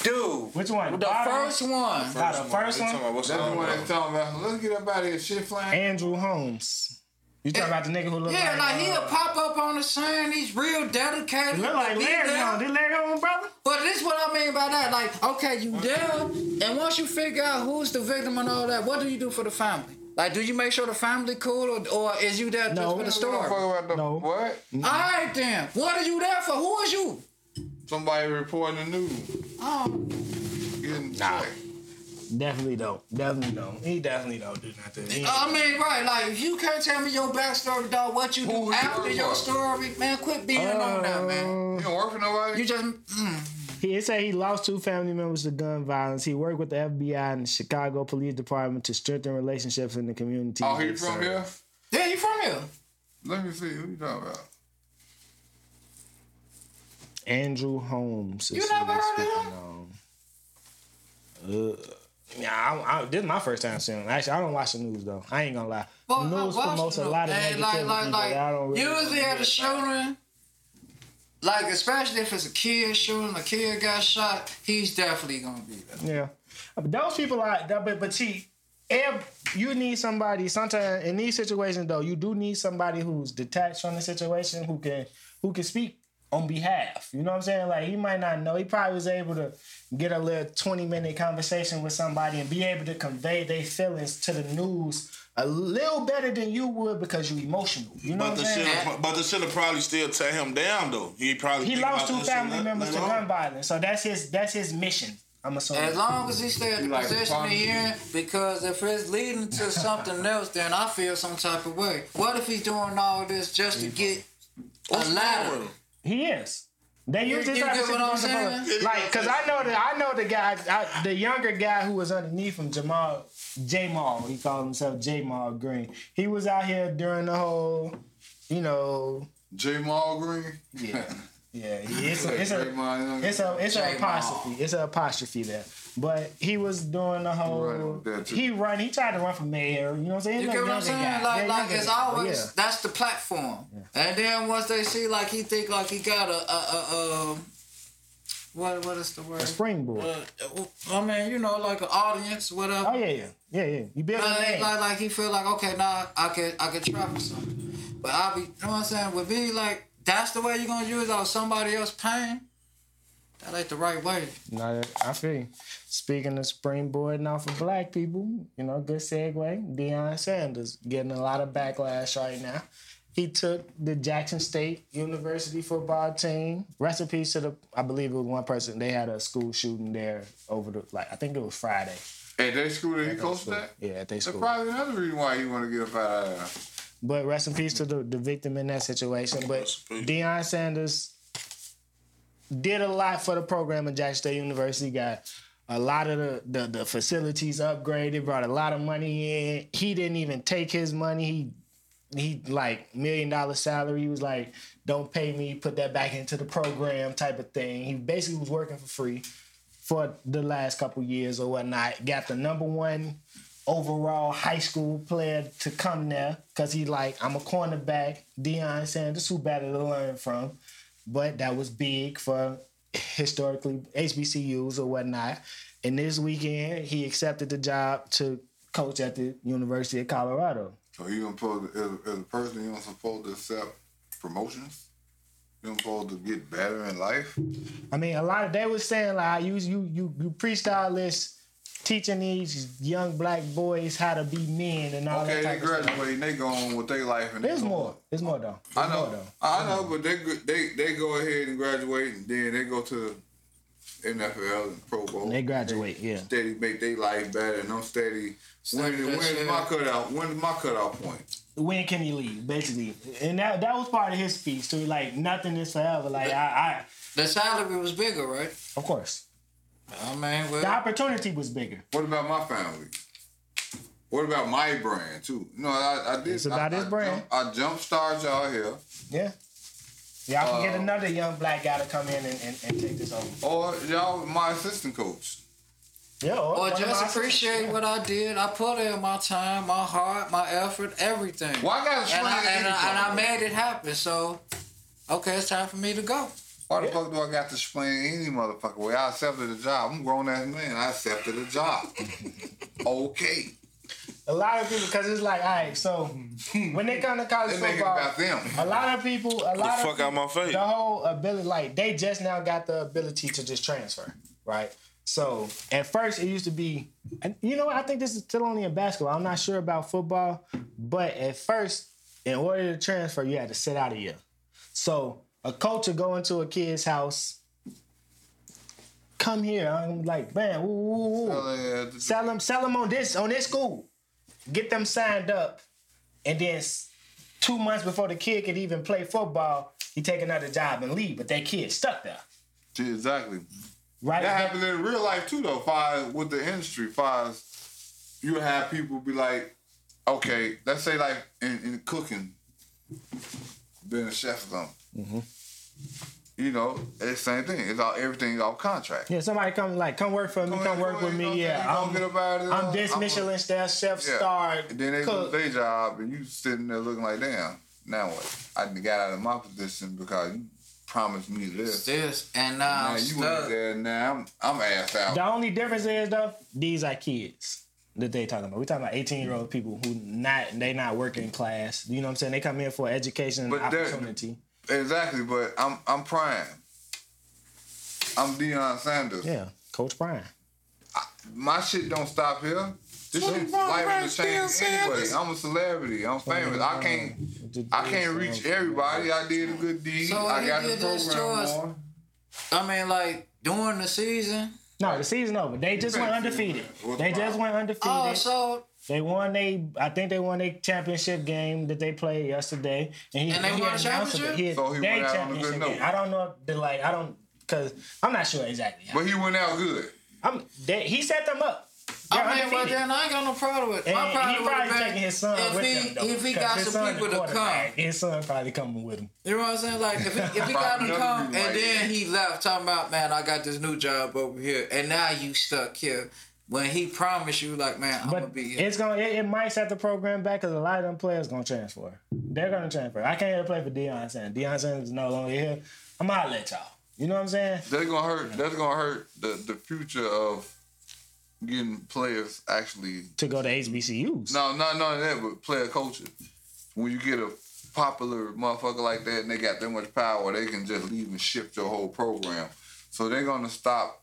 Dude, Which one? the Bottom? first one. Nah, the first They talking one? about what's That's the up, one bro. that's talking about. Let's get up out of here, shit flying. Andrew Holmes. You talking about the nigga who look Yeah, like, Yeah, like uh, he'll pop up on the scene. He's real dedicated. He look like Be Larry there. on. Did Larry on, brother? But this is what I mean by that. Like, okay, you there, and once you figure out who's the victim and all that, what do you do for the family? Like, do you make sure the family cool, or, or is you there just for the story? the fuck All about the No. what? right, then. What are you there for? Who is you? Somebody reporting the news, Oh, getting Nah. checked. Definitely don't. Definitely don't. He definitely don't do nothing. He- I mean, right? Like, if you can't tell me your backstory, dog, what you Who do you after your story, man, quit being on that, man. Uh, You don't work for nobody. You just, mm. He said he lost two family members to gun violence. He worked with the FBI and the Chicago Police Department to strengthen relationships in the community. oh, he from here. yeah, you from here? Let me see. Who you talking about? Andrew Holmes. You never heard of on. Uh, yeah, I, I, this is my first time seeing him. Actually, I don't watch the news though. I ain't gonna lie. Well, news promotes a lot of and negativity, like, like, I don't really. usually at a shooting, like especially if it's a kid shooting, a kid got shot, he's definitely gonna be there. Yeah, but those people are. But but see, if you need somebody, sometimes in these situations though, you do need somebody who's detached from the situation, who can who can speak on behalf. You know what I'm saying? Like he might not know. He probably was able to get a little 20 minute conversation with somebody and be able to convey their feelings to the news a little better than you would because you're emotional. You know But what the I'm shit, saying? but the shit will probably still tear him down though. He probably He lost about two that shit family later members to gun violence, so that's his that's his mission. I'm assuming. As long as he stay at the like position the he in, because if it's leading to something else, then I feel some type of way. What if he's doing all this just to get a What's wrong ladder? With him? He is. They use this type of get shit what I'm saying? Like, cause I know that I know the guy, I, the younger guy who was underneath him, Jamal, Jamal. He called himself Ja'Mal Green. He was out here during the whole, you know, Ja'Mal Green. yeah, yeah. he- It's a, it's a, it's a, it's a apostrophe. It's an apostrophe there. But he was doing the whole. with that, too. He run. He tried to run for mayor. You know what I'm saying? You He's get what I'm saying? guy. Like, Yeah, like it's guy. always Yeah. that's the platform. And then once they see like he think like he got a a, a, um what what is the word? A springboard. Uh, I mean, you know, like an audience, whatever. Oh yeah, yeah, yeah, yeah. You build a Like, like, like he feel like okay, now I can I can trap or something. But I be, you know what I'm saying? With me, like that's the way you're gonna use out somebody else's pain. That ain't the right way. No, I feel you. Speaking of springboarding off of black people, you know, good segue. Deion Sanders getting a lot of backlash right now. He took the Jackson State University football team. Recipes to the, I believe it was one person. They had a school shooting there over the, like I think it was Friday. At that school that he coached at? Yeah, at their That's school. probably another reason why he want to get up out of there. But rest in peace to the, the victim in that situation. But Rest. Deion Sanders did a lot for the program at Jackson State University. Got a lot of the, the, the facilities upgraded, brought a lot of money in. He didn't even take his money. He he like million dollar salary. He was like, don't pay me, put that back into the program type of thing. He basically was working for free for the last couple years or whatnot. Got the number one overall high school player to come there because he like, I'm a cornerback, Deion Sanders, who better to learn from. But that was big for historically HBCUs or whatnot. And this weekend, he accepted the job to coach at the University of Colorado. So you don't supposed to, as, as a person, you don't supposed to accept promotions. You don't supposed to get better in life. I mean, a lot of they was saying like you you you you preached all this teaching these young black boys how to be men and all Okay, that they type of stuff. graduate and they go on with their life. And There's more. on. There's more though. I There's more know, though. I know, but they go- they they go ahead and graduate, and then they go to NFL and Pro Bowl. They graduate, yeah. Steady make their life better, and I'm steady. When, Steady when that is shit. my cutoff? When is my cutout point? When can you leave, basically? And that that was part of his speech too. Like nothing is forever. Like I, The salary was bigger, right? Of course, I mean, well, the opportunity was bigger. What about my family? What about my brand too? No, I, I did. It's about I, his I brand. Jump, I jump started y'all here, Yeah. Y'all can get Uh, another young black guy to come in and, and, and take this over. or y'all my assistant coach. Yeah. Or, or just appreciate assistants. what I did. I put in my time, my heart, my effort, everything. Well, I gotta and I, explain and, I, and I made it happen. So, okay, it's time for me to go. Why the fuck do I got to explain any motherfucker way? I accepted the job. I'm a grown ass man. I accepted the job. okay. A lot of people, because it's like, all right, so hmm, when they come to college They make it football, about them. a lot of people, a lot of fuck out my face. the whole ability, like they just now got the ability to just transfer, right? So at first it used to be, and you know what? I think this is still only in basketball. I'm not sure about football, but at first, in order to transfer, you had to sit out a year. So a coach would go into a kid's house, come here. I'm like, man, woo, woo, woo. Uh, Sell them, sell them on this on this school. Get them signed up, and then two months before the kid could even play football, he take another job and leave. But that kid stuck there, Exactly. right? That happened in real life too, though. As with the industry, as you have people be like, okay, let's say like in, in cooking, being a chef or something. Mm-hmm. You know, it's the same thing. It's all everything's all contract. Yeah, somebody come like come work for me, Come come work come with in, me. Yeah, I'm saying? You I'm, gonna get about it, I'm this I'm a- Michelin star chef Yeah. star. And then they cook. do their job, and you sitting there looking like, damn. Now what? I got out of my position because you promised me this. This and now Now I'm you stuck. went there, now I'm I'm asked out. The only difference is though, these are kids that they talking about. We talking about 18 year old people who not they not working class. You know what I'm saying? They come here for education and But they're- opportunity. Exactly, but I'm I'm prime. I'm Deion Sanders. Yeah, Coach Prime. My shit don't stop here. This shit's liable to change anyway. I'm a celebrity. I'm famous. I can't I can't reach everybody. I did a good deed. So I got the did this to program on. I mean, like during the season. No, the season over. They just went oh, undefeated. They just went undefeated. Oh, so They won they I think they won a championship game that they played yesterday. And, he, And they he won a announced it. championship? He had So he went out on a good championship game. note. I don't know if the like I don't cause I'm not sure exactly. But he went out good. I'm they, he set them up. They're I mean, but undefeated. then I ain't got no problem with. And My problem he would probably have been taking his son if with he him though. if he 'cause got some people to come. His son probably coming with him. You know what I'm saying? Like if he, if he got him Another come and he- then he left talking about man, I got this new job over here, and now you stuck here. When he promised you, like man, I'm gonna be here. it's gonna it, it might set the program back because a lot of them players gonna transfer. They're gonna transfer. I can't even play for Deion Sanders. Deion Sanders is no longer here. I'm gonna let y'all. You know what I'm saying? That's gonna hurt. That's gonna hurt the the future of getting players actually. To go to HBCUs. No, not none of that, but player coaches. When you get a popular motherfucker like that and they got that much power, they can just leave and shift your whole program. So they're gonna stop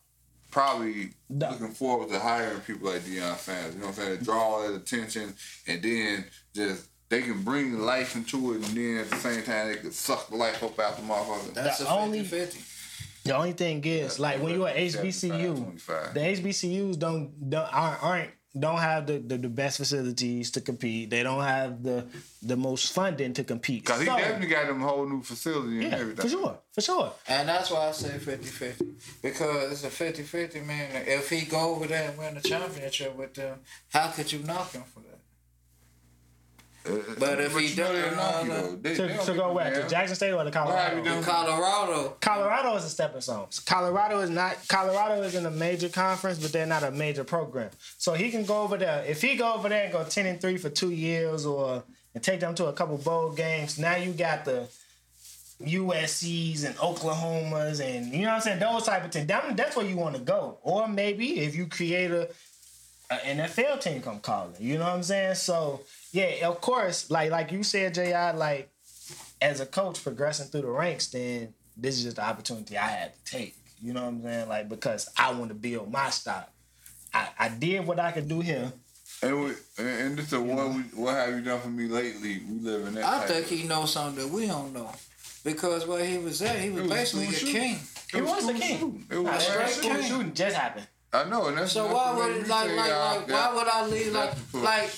probably No. looking forward to hiring people like Deion Sanders. You know what I'm saying? To draw all that attention and then just they can bring life into it and then at the same time they can suck the life up out the motherfucker. That's the a only- 50 The only thing is, like when you're at HBCU, 25. the HBCUs don't don't aren't, aren't don't have the, the, the best facilities to compete. They don't have the the most funding to compete. Cause he definitely got them whole new facility and yeah, everything. for sure, for sure. And that's why I say 50-50. Because it's a 50-50, man. If he go over there and win the championship with them, how could you knock him for that? But if he you know don't- they'll knock you, no, no. though. They- To, they don't to go a where? To. Jackson State or to Colorado? you? Colorado. Colorado is a stepping stone. Colorado is not. Colorado is in a major conference, but they're not a major program. So he can go over there. If he go over there and go ten and three for two years, or and take them to a couple bowl games, now you got the USC's and Oklahomas and you know what I'm saying. Those type of things. That, that's where you want to go. Or maybe if you create a, a NFL team come calling. You know what I'm saying. So yeah, of course, like like you said, Ji, like as a coach progressing through the ranks, then this is just the opportunity I had to take. You know what I'm saying? Like because I want to build my stock. I, I did what I could do here. And, we, and, and this is what we, what have you done for me lately? We live in that. I type think of- he knows something that we don't know. Because where he was at, he was was basically a school king. He was the school king. shooting. It Nah, was that Straight school king. shooting just happened. I know, and that's So why would you like like like why would I leave like got to push. like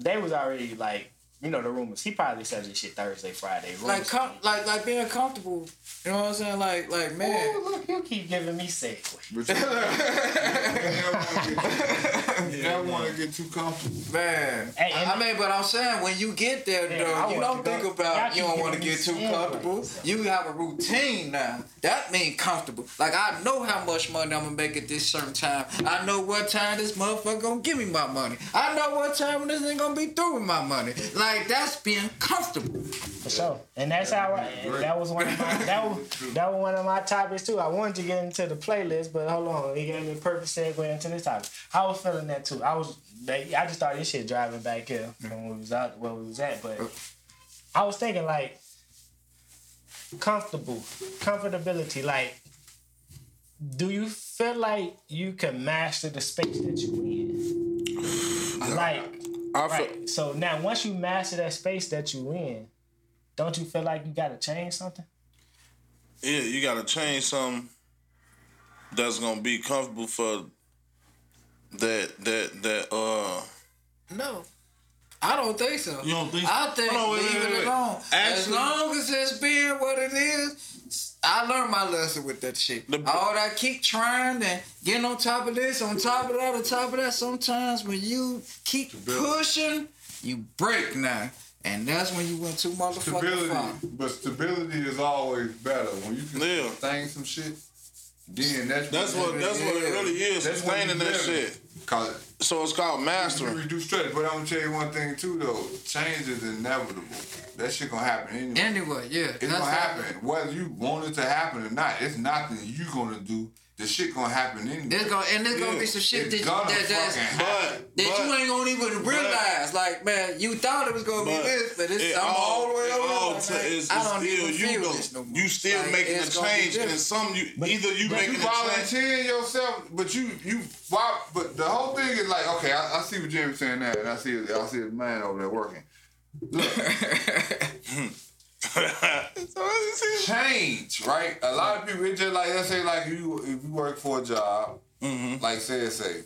They was already like, you know, the rumors. He probably said this shit Thursday, Friday. Rumors. like com- like like being comfortable? You know what I'm saying? Like like man. Ooh, look, you keep giving me segue. But you, you never want to get too comfortable. Man, Hey, and- I mean, but I'm saying when you get there, Yeah, though, I you don't to go- think about y'all you don't want to get too sandways. comfortable. You have a routine now. That means comfortable. Like I know how much money I'm gonna make at this certain time. I know what time this motherfucker gonna give me my money. I know what time this ain't gonna be through with my money. Like that's being comfortable. For sure. And that's how I, that was one of my that was that was one of my topics too. I wanted to get into the playlist, but hold on, he gave me a perfect segue into this topic. I was feeling that too. I was I just started this shit driving back here from where we was out where we was at, but I was thinking like comfortable, comfortability, like do you feel like you can master the space that you in? Like I feel, Right. So now, once you master that space that you in, don't you feel like you got to change something? yeah, you gotta change something that's gonna be comfortable for that that that uh No. I don't think so. You don't think so? I think Hold on, wait, leave wait, it wait. alone. as long as it's being what it is, I learned my lesson with that shit. The- All that keep trying and getting on top of this, on top of that, on top of that. Sometimes when you keep pushing, you break now. And that's when you went too motherfucking Stability, far. but stability is always better when you can Yeah. sustain some shit. Then that's that's what that's what it really is, That's when sustaining that shit. Cause So it's called you mastering. reduce stress. But I'm gonna tell you one thing too though. Change is inevitable. That shit gonna happen anyway. Anyway, yeah. It's gonna happen. Whether you want it to happen or not, it's nothing you gonna do. The shit gonna happen anyway. There's gonna and there's gonna be some shit It's that, gonna that, that's, fucking But happen. that but, you ain't gonna even realize. Like, man, you thought it was gonna be this, but it's it I'm all the way it over all t- man. it's- I it's don't still even you feel though. this no more. You still Like, making it's a change, and some you either you But making you a change. volunteering yourself, but you you why? But the whole thing is like, okay, I, I see what Jim's saying now, and I see I see the man over there working. Hmm. Change, right? A lot of people, it's just like let's say, like you if you work for a job, Mm-hmm. like say say,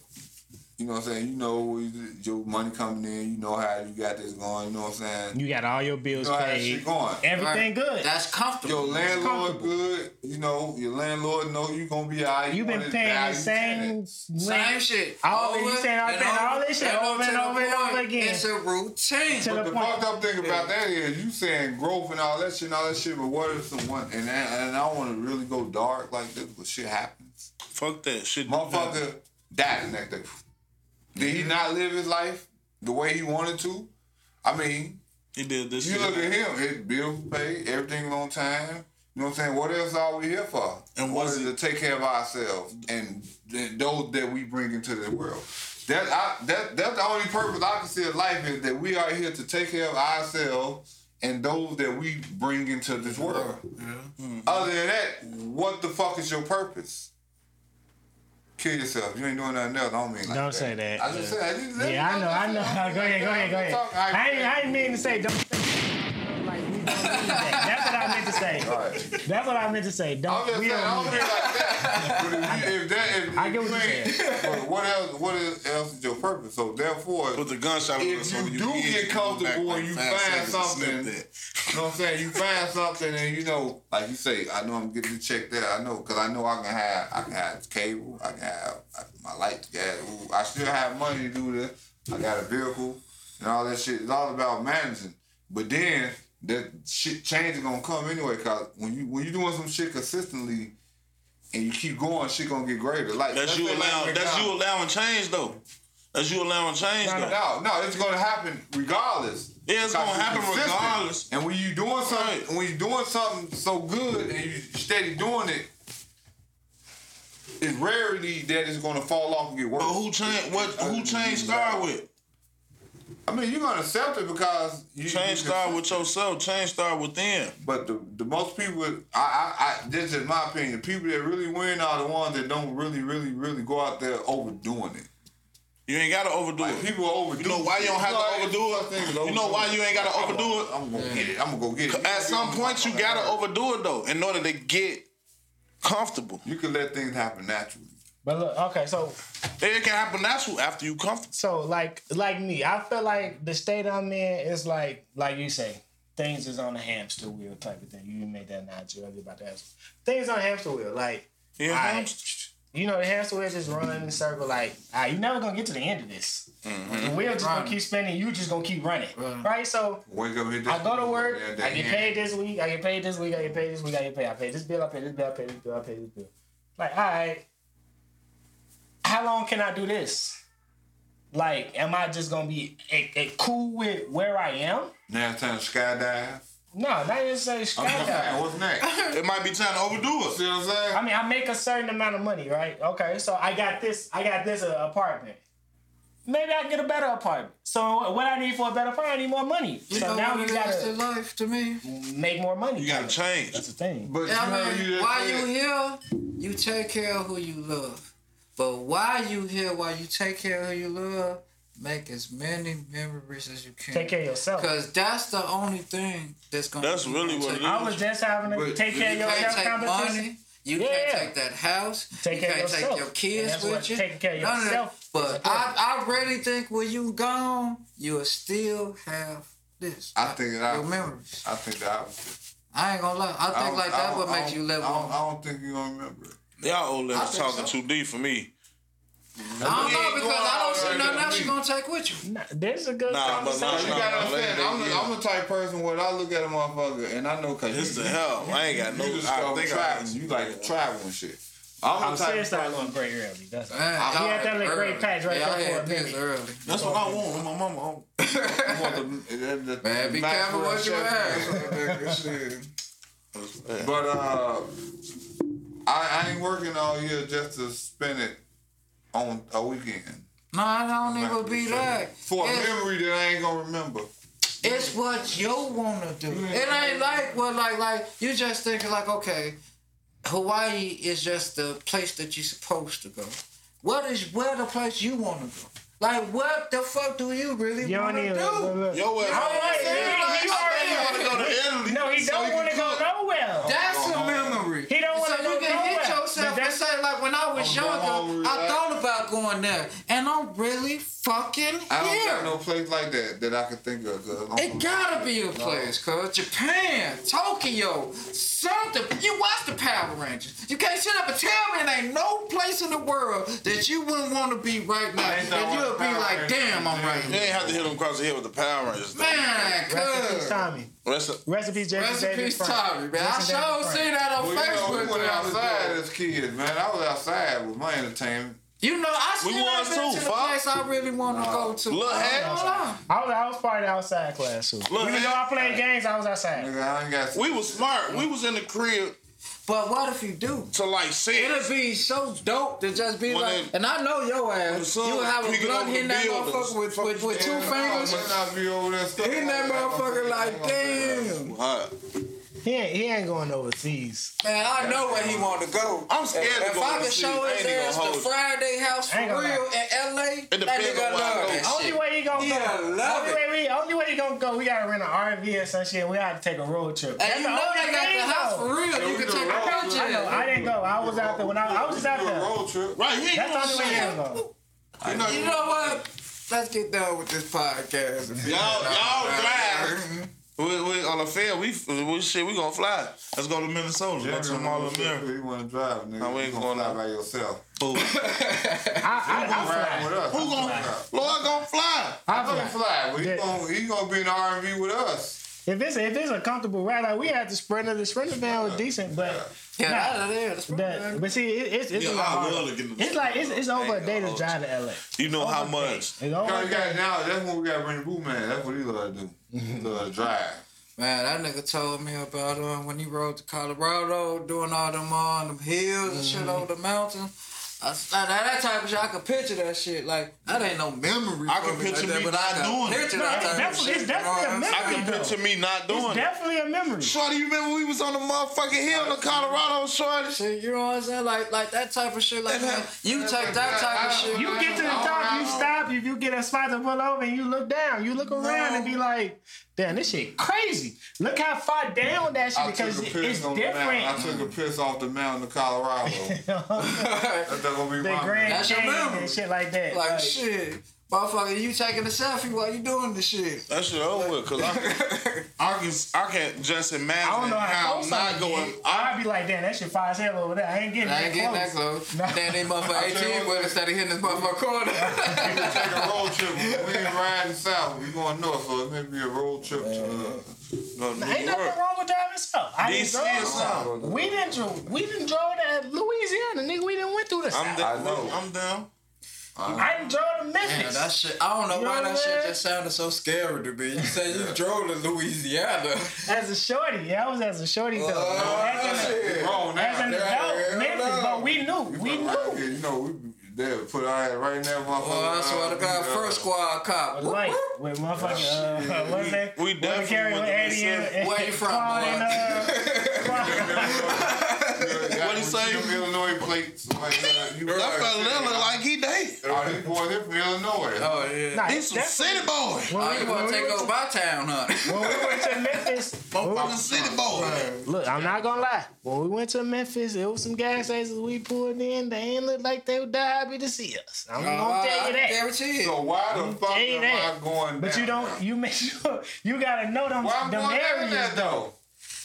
you know what I'm saying? You know your money coming in, you know how you got this going, you know what I'm saying? You got all your bills You know how paid, shit going. everything Right. good. That's comfortable. Your landlord comfortable. good, you know, your landlord know you gonna be alright. You've been paying the same. Same shit. All of- you saying I'm and paying all this shit and over and the over and point, over again. It's a routine. To But the the fucked up thing about that is you saying growth and all that shit and all that shit, but what if someone and I- and I don't want to really go dark like this, but shit happens. Fuck that shit. Motherfucker died the next day. Did he not live his life the way he wanted to? I mean, He did this. you shit. look at him, his bills paid, everything on time. You know what I'm saying? What else are we here for? And what was it- to take care of ourselves and, and those that we bring into the world. That I, that that's the only purpose I can see of life is that we are here to take care of ourselves and those that we bring into this world. Yeah. Other than that, what the fuck is your purpose? Kill yourself. You ain't doing nothing else. I don't mean like Don't that. say that. I just said. I just, Yeah, I know, I know. Go ahead, go ahead, go ahead. I ain't, I ain't mean to say don't say like we don't need that. say. Right. That's what I meant to say. I'm Don't just we saying, don't don't mean like that. But if, you, if that, if, I if get what you you're ain't- but what else? What is, else is your purpose? So therefore, Put the gunshot on if you you do can get go back comfortable and you find seconds to snip something, you know what I'm saying? You find something and you know, like you say, I know I'm getting the check there. I know because I know I can have, I can have cable, I can have uh, my light, gas. Ooh, I still have money to do this. I got a vehicle and all that shit. It's all about managing. But then that shit change is gonna come anyway. Cause when you when you doing some shit consistently and you keep going, shit gonna get greater. Like That's let's you allowing. That's you allowing change though. That's you allowing change No, though. no, no, it's gonna happen regardless. Yeah, it's gonna happen consistent. regardless. And when you doing something, Right. when you doing something so good and you steady doing it, it's rarely that it's gonna fall off and get worse. But who change? What? Who change start with? I mean, you're gonna accept it because you Change you start with yourself. Change start within. But the, the most people, I, I, I, this is my opinion. The people that really win are the ones that don't really, really, really go out there overdoing it. You ain't gotta overdo Like it. people overdo. You know why you don't have to overdo it? You know why you ain't gotta overdo gonna- I'm gonna get it. I'm gonna go get it. At some point, you gotta overdo it though, in order to get comfortable. You can let things happen naturally. But look, okay, so It can happen natural after you comfortable. so like like me, I feel like the state I'm in is like like you say, things is on the hamster wheel type of thing. You made that analogy earlier about that. Things on the hamster wheel, like Yeah, I- you know, the hamster wheel just running in a circle. Like, ah, you never gonna get to the end of this. The wheel just gonna keep spinning. You just gonna keep running, Right. right? So Wake up, hit this. I go to work. Yeah, I that get hand. paid this week. I get paid this week. I get paid this week. I get paid. I pay this bill. I pay this bill. I pay this bill. I pay this bill. Like, all right. How long can I do this? Like, am I just gonna be a, a cool with where I am? Now it's time to skydive. No, not even say I'm skydive. what's next? It might be time to overdo See it. what I'm saying? I mean, I make a certain amount of money, right? Okay, so I got this. I got this uh, apartment. Maybe I can get a better apartment. So what I need for a better apartment, I need more money. You so know now what we it is to gotta life to me? make more money. You gotta change. That's the thing. But Yeah, you know, I mean, you while said- you here, you take care of who you love. But while you here, while you take care of who you love, make as many memories as you can. Take care of yourself. Cause that's the only thing that's gonna. That's really what it I was just having a But take care of You can't yourself take competition. money. You Yeah. can't take that house. Take you care of can't take your kids that's with what you. taking care of None that. yourself is But. I, I really think when you gone, you'll still have this. I think that your I, memories. I think that opposite. I ain't gonna lie. I I think don't- like I that don't- what I makes don't- you live I don't, on. I don't think you're gonna remember it. Y'all old I ladies talking so. too deep for me. I don't know because I don't see Right nothing there else you're gonna take with you. Nah, there's a good Nah, but conversation. nah, You nah. gotta let understand, it I'm, be. the, I'm the type of person where I look at a motherfucker and I know cause It's you, the hell. I ain't got no. you just I go think I traveling. You like to travel and shit. I'm I'm the type serious of started person. going great early. That's all. Man, He had that little early. great patch right yeah, there I for a had this minute. early. That's what I want. My mama. I want the, the, the Man, be maximum careful what you chef- ask. But uh, I, I ain't working all year just to spend it on a weekend No, I don't even be that. for a memory that I ain't gonna remember. It's what you wanna do. It ain't like what like like you just thinking like okay, Hawaii is just the place that you're supposed to go. What is where the place you wanna go? Like what the fuck do you really You wanna do? look, look. Yo, ass. All right, Yeah, he- he I already- want to go to Italy. No, he so don't want to go cook. nowhere. That's oh, a memory. He don't wanna so go you can hit nowhere. yourself But and that's- say like when I was I'm younger, hungry, I I- thought about going there, and I'm really fucking I don't got no place like that that I can think of. It gotta be a place, cuz Japan, Tokyo, something. You watch the Power Rangers. You can't sit up and tell me there ain't no place in the world that you wouldn't want to be right now. I ain't That know you'll be like, Rangers damn, I'm right You ain't have to hit him across the head with the Power Rangers. Man, cuz. Tommy. Rest of, Recipes Jason Rest peace, Frank. Tommy, man. I Jason David sure Frank. see that on Well, you know, Facebook. we went the other outside day. as kids, man. I was outside with my entertainment. You know, I We still was ain't been too, to the fuck. place I really want to go to. Lil' I Hat. don't. I was, I was part of the outside class too. Look, Even though I played games, I was outside. Nigga, I ain't got. we was smart. We was in the crib But what if you do? to like six. It'd be so dope to just be When like, they- and I know your ass. You would have a peeking blunt over hitting that buildings. motherfucker with, with, with two fingers. must not be over there stuck Hitting that motherfucker like, I ain't gonna damn. Hot. He ain't, he ain't going overseas. Man, I know where he want to go. I'm scared if, to if I can show I his ain't ass the. Friday house for real in LA, It that depends nigga on where love go. that Only shit. way he gonna Yeah, go. love only it. way we only way he gonna go. We gotta rent an RV or some shit. We gotta take a road trip. And That's you the know only they got way, the house though. for real. Yeah, You can take a road trip. I know. I didn't go. I was out there when I, I was just out there. road trip. Right, he ain't That's the only way he gonna go. You know what? Let's get done with this podcast. Y'all, y'all drive. We, we on the fair. We, we shit. We gonna fly. Let's go to Minnesota. Go to the Mall of America. You want to drive, nigga? No, we ain't you going gonna fly out. by yourself. Who, I, I, I Ride with fly. us. who gonna? Fly. Lord gonna fly. I I'm gonna fly. fly. But he Yeah. gonna he gonna be in the RV with us. If it's if it's a comfortable ride, like we had the Sprinter. The Sprinter van was decent, but Get Nah. out of there. That's that, but see, it, it's it's Yeah, a lot I harder. love to get in the It's like it's, it's over a day to hold drive to LA. You know how Over a day. much? It's over You got day. now. That's when we got to bring the boot man. That's what he love to do. He love to drive. Man, that nigga told me about um, when he rode to Colorado, doing all them on them hills and shit over the mountains. I, like, that type of shit, I could picture that shit. Like, that ain't no memory. I for can picture like that, me but not I can doing it. picture No, that it's type of definitely- shit. it's definitely a memory. I can picture me not It's doing it. It's definitely a memory. Shorty, you remember we was on the motherfucking hill in Colorado, Shorty? saying? You know what I'm saying? Like, like that type of shit. Like, man, you take that type of shit. You get to the top, you stop. If you get a spot to pull over and you look down, you look around and be like, "Damn, this shit crazy." Look how far down that shit I because took a it's piss on the. I took a piss off the mountain of Colorado. That's gonna be the my Grand That's your Canyon memory. and shit like that. Like, Like, shit. Motherfucker, you taking a selfie while you doing this shit. That shit over with, cause I, I can I can just imagine I don't know how how I'm not going. I'd be like, "Damn, that shit fire as hell over there. I ain't getting I that ain't getting that close." close. Then they motherfucker 18 with instead of hitting this motherfucker corner. We can take a road trip. We ain't riding south. We going north, so it may be a road trip to uh, No, New Ain't nothing York. wrong with driving south. I didn't DC drive or south. We didn't. dro- We didn't drove to Louisiana, nigga. We didn't went through the I'm south. down. I know. I'm down. I didn't drove to Memphis. Man, that shit, I don't know You why know that what shit just sounded so scary to me. You said you drove to Louisiana. As a shorty, yeah, I was as a shorty though. Oh, as, an, shit. as an. Yeah, adult, yeah, Memphis, no. but we knew, we Right knew. here, You know, we they put our head right in there, motherfucker. Oh, I swear to God, first squad cop. Whoop, Like whoop. with motherfucking uh, what's that? we Willie definitely Carey with went to Eddie and, Mississippi. and Where you from, Claude and, uh, What'd say? Them Illinois plates. Like, uh, you That right. fella there look like he day. Oh, these boys, they from Illinois. Oh, yeah. Nah, He's some city boy. Oh, we- you when want we to take over my town, huh? When we went to Memphis, Motherfucking city boy. look, I'm not gonna lie. When we went to Memphis, it was some gas stations we pulled in. They ain't look like they were that happy to see us. I'm Oh, gonna tell you that. guarantee you. So why the fuck tell am that. I going But down you don't. there? You make sure you gotta know them. Why I'm them going down areas there, though.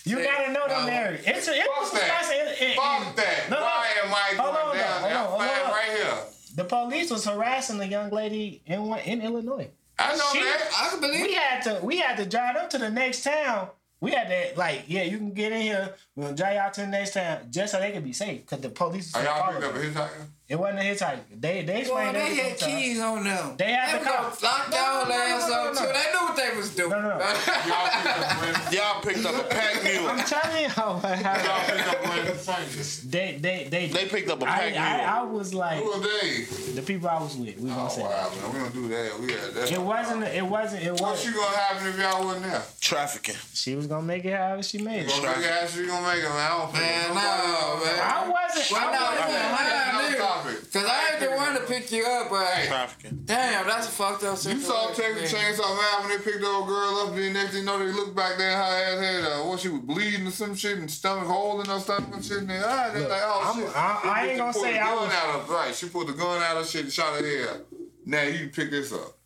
Though? You gotta know them No. areas. It's a, it was Fuck that. It, it, Fuck that. No, no. Why am I Hold going on, down though. there? Hold on, hold on. right here. The police was harassing a young lady in in Illinois. I know She- that. I can believe We had to we had to drive up to the next town. We had to like, yeah, you can get in here. We're gonna drive y'all to the next town just so they can be safe. Cause the police. Are y'all following picked up a them. hitchhiker? It wasn't a hitchhiker. They they Boy, explained they everything had to keys on them. They had the was car. gonna lock No, y'all no, no, ass no, no, up no. too. They knew what they was doing. No, no, no. Y'all picked up Brandon. Y'all picked up a pack mule. I'm telling you how, Y'all how picked up Brandon Francis. they they they They picked up a I, pack I, mule. I was like Who are they? the people I was with. We gonna Oh, say wow, man. We don't do that. We had that. it wasn't. It wasn't. It was. What you gonna happen if y'all wasn't there? Trafficking. She was gonna make it however she made it. Gonna make it ass, you gonna make it, man. I don't Man, no, man. I wasn't. Well, I no, wasn't. Yeah, That's I another knew. topic. Cause I ain't the one to pick you up, but Trafficking. damn, that's a fucked up situation. You situation. saw Texas Chainsaw Man when they picked the old girl up, and then next thing you know they looked back there and her ass had uh, what she was bleeding or some shit and stomach hole in her stomach and shit. And they, ah, they like, oh I'm- shit. I- I ain't gonna say the I gun was- Out of, right, she pulled the gun out of shit and shot her head. Now you can pick this up.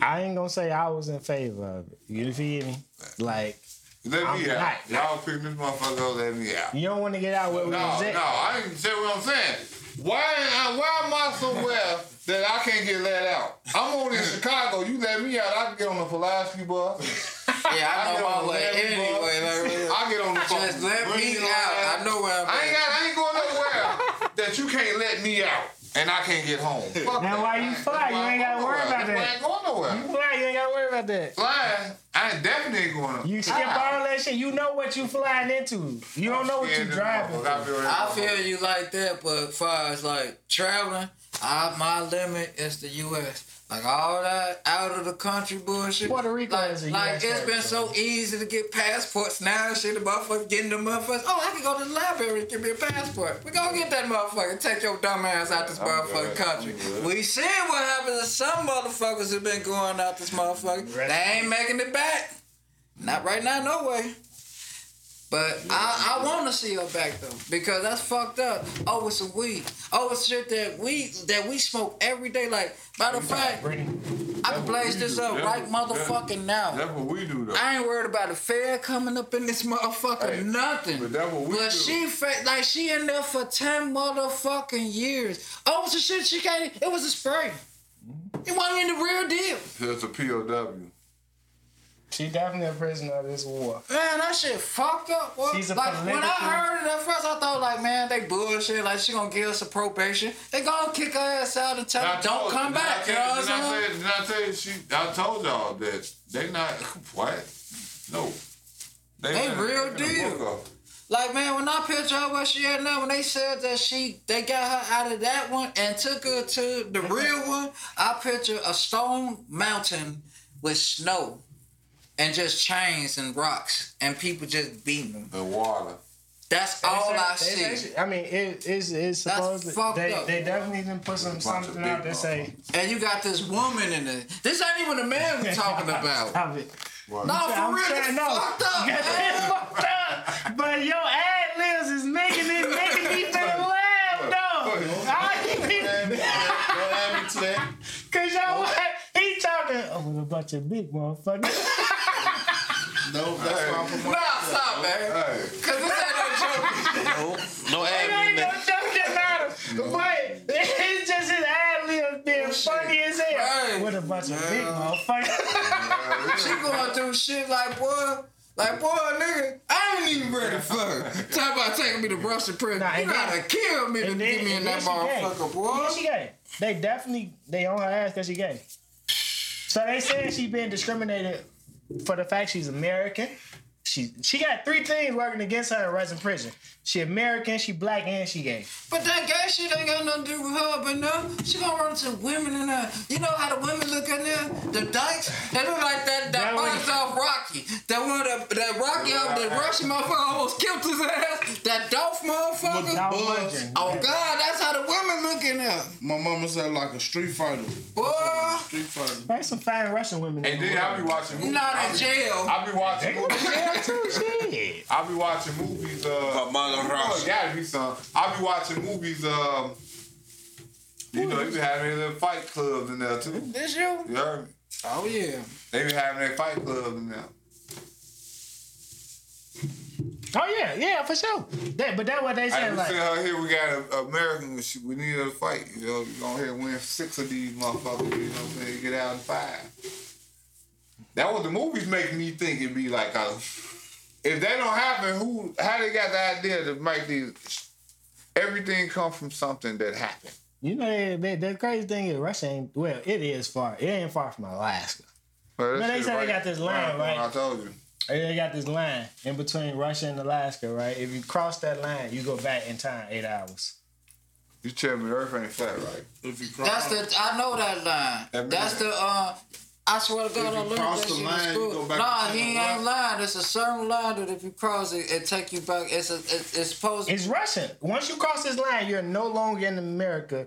I ain't gonna say I was in favor of it. You feel me? Like Let I'm me out. not. Y'all pick this motherfucker up, let me out. you don't want to get out where we No, was no, at. I didn't say what I'm saying. Why, I, why am I somewhere that I can't get let out? I'm only in Chicago. You let me out, I can get on the Pulaski bus. Yeah, I get know my way anyway. Like, I get on the phone. just let me out. I know where I'm I ain't got. I ain't going nowhere that you can't let me out and I can't get home. Fuck Now that. why you That's fly? You ain't gotta worry about That's why I that. ain't going nowhere. You fly, you ain't gotta worry about that. Flying, I ain't definitely ain't going. You skip ah. all that shit. You know what you flying into. You don't know what you driving. I feel you like that, but as far as like traveling, I, my limit is the U.S. Like all that out of the country bullshit. Puerto Rico like, is a like US it's been so easy to get passports now. Shit, the motherfucker getting the motherfuckers. Oh, I can go to the library and get me a passport. We gonna get that motherfucker. Take your dumb ass out this motherfucking country. We seen what happened to some motherfuckers who been going out this motherfucker. They ain't making it back. Not right now, no way. But I, I want to see her back though because that's fucked up. Oh, it's a weed. Oh, it's shit that we that we smoke every day. Like by the fact, I can blaze this do. up That's right what- motherfucking now. That's what we do though. I ain't worried about the fair coming up in this motherfucker. Hey, nothing. but that's what we But do. she fa- like she in there for ten motherfucking years. Oh, it's a shit she can't. It was a spray. Mm-hmm. It wasn't even the real deal. It's a POW. She definitely a prisoner of this war. Man, that shit fucked up. Boy. She's a like when I heard it at first, I thought like, man, they bullshit. Like she gonna give us a probation. They gonna kick her ass out and tell her don't told- come did I back. You know tell- what I I'm saying? say? Did I tell you? She. I told y'all that they not what? No. They not- real in deal. Like man, when I picture her where she at now, when they said that she they got her out of that one and took her to the real one, I picture a stone mountain with snow and just chains and rocks and people just beating them. The water. That's They all say- I they see. say- I mean, it, it's it's That's supposed fucked they up. they definitely didn't put some something out big that say. And you got this woman in it. This ain't even a man we're talking about. Stop it. No, I'm for real, trying it's to fucked up, You got man. that fucked up. But your ad libs is making it making me feel laugh though. I Don't add me to that. Don't add me to. Cause y'all he talking oh, with a bunch of big motherfuckers. No, that's why I'm from Nah, stop, man. Hey. Cause this ain't no joke. No, no It add me ain't in no that. joke that matter. But it's just his ad libs being oh, funny as hell. Right. With a bunch of big motherfuckers. She going through shit like, boy, like, boy, nigga, I ain't even ready for her. Talk about taking me to Russian prison. Nah, you then- gotta kill me to And get me in and that motherfucker, boy. Yeah, she gay. They definitely they on her ass because she gay. So they saying she been discriminated for the fact she's American. She she got three things working against her in prison. She American, she black, and she gay. But that gay shit ain't got nothing to do with her, but no, she gonna run into women in there. You know how the women look in there? The dykes? They look like that, that That one- box off Rocky. That one, that, that Rocky off, that Russian motherfucker almost killed his ass. That Dolph motherfucker. Dolph Buzz. Oh God, that's how the women look in there. My mama said like a street fighter. Boy, Street fighter. There's some fine Russian women. And then I'll be watching you movies. not in jail. I'll be watching movies. Yeah, too, shit. I be watching movies. Uh, Kamala oh, Harris. it gotta be some. I be watching movies. Um, you know, you be having little fight clubs in there too. This you? You heard me? Oh yeah. They be having their fight clubs in there. Oh yeah, yeah, for sure. That, but that's what they said. we Like, send her here. We got an American. she- We need her to fight. You know, we gonna here win six of these motherfuckers. You know what I'm saying? Get out in five. That what the movies make me think it'd be like. Uh, if that don't happen, who? How they got the idea to make these? Everything come from something that happened. you know, they, they, the crazy thing is Russia ain't. Well, it is far. It ain't far from Alaska. But that No, they shit said they got this line, right? I told you. They got this line in between Russia and Alaska, right? If you cross that line, you go back in time eight hours. You tell me the Earth ain't flat, right? If you That's the I know that line. That That's the uh I swear to God, I you learned cross that the shit in line, you school. go Nah, he ain't left. lying. It's a certain line that if you cross it, it take you back. It's a, it's, it's supposed. It's Russian. Once you cross this line, you're no longer in America.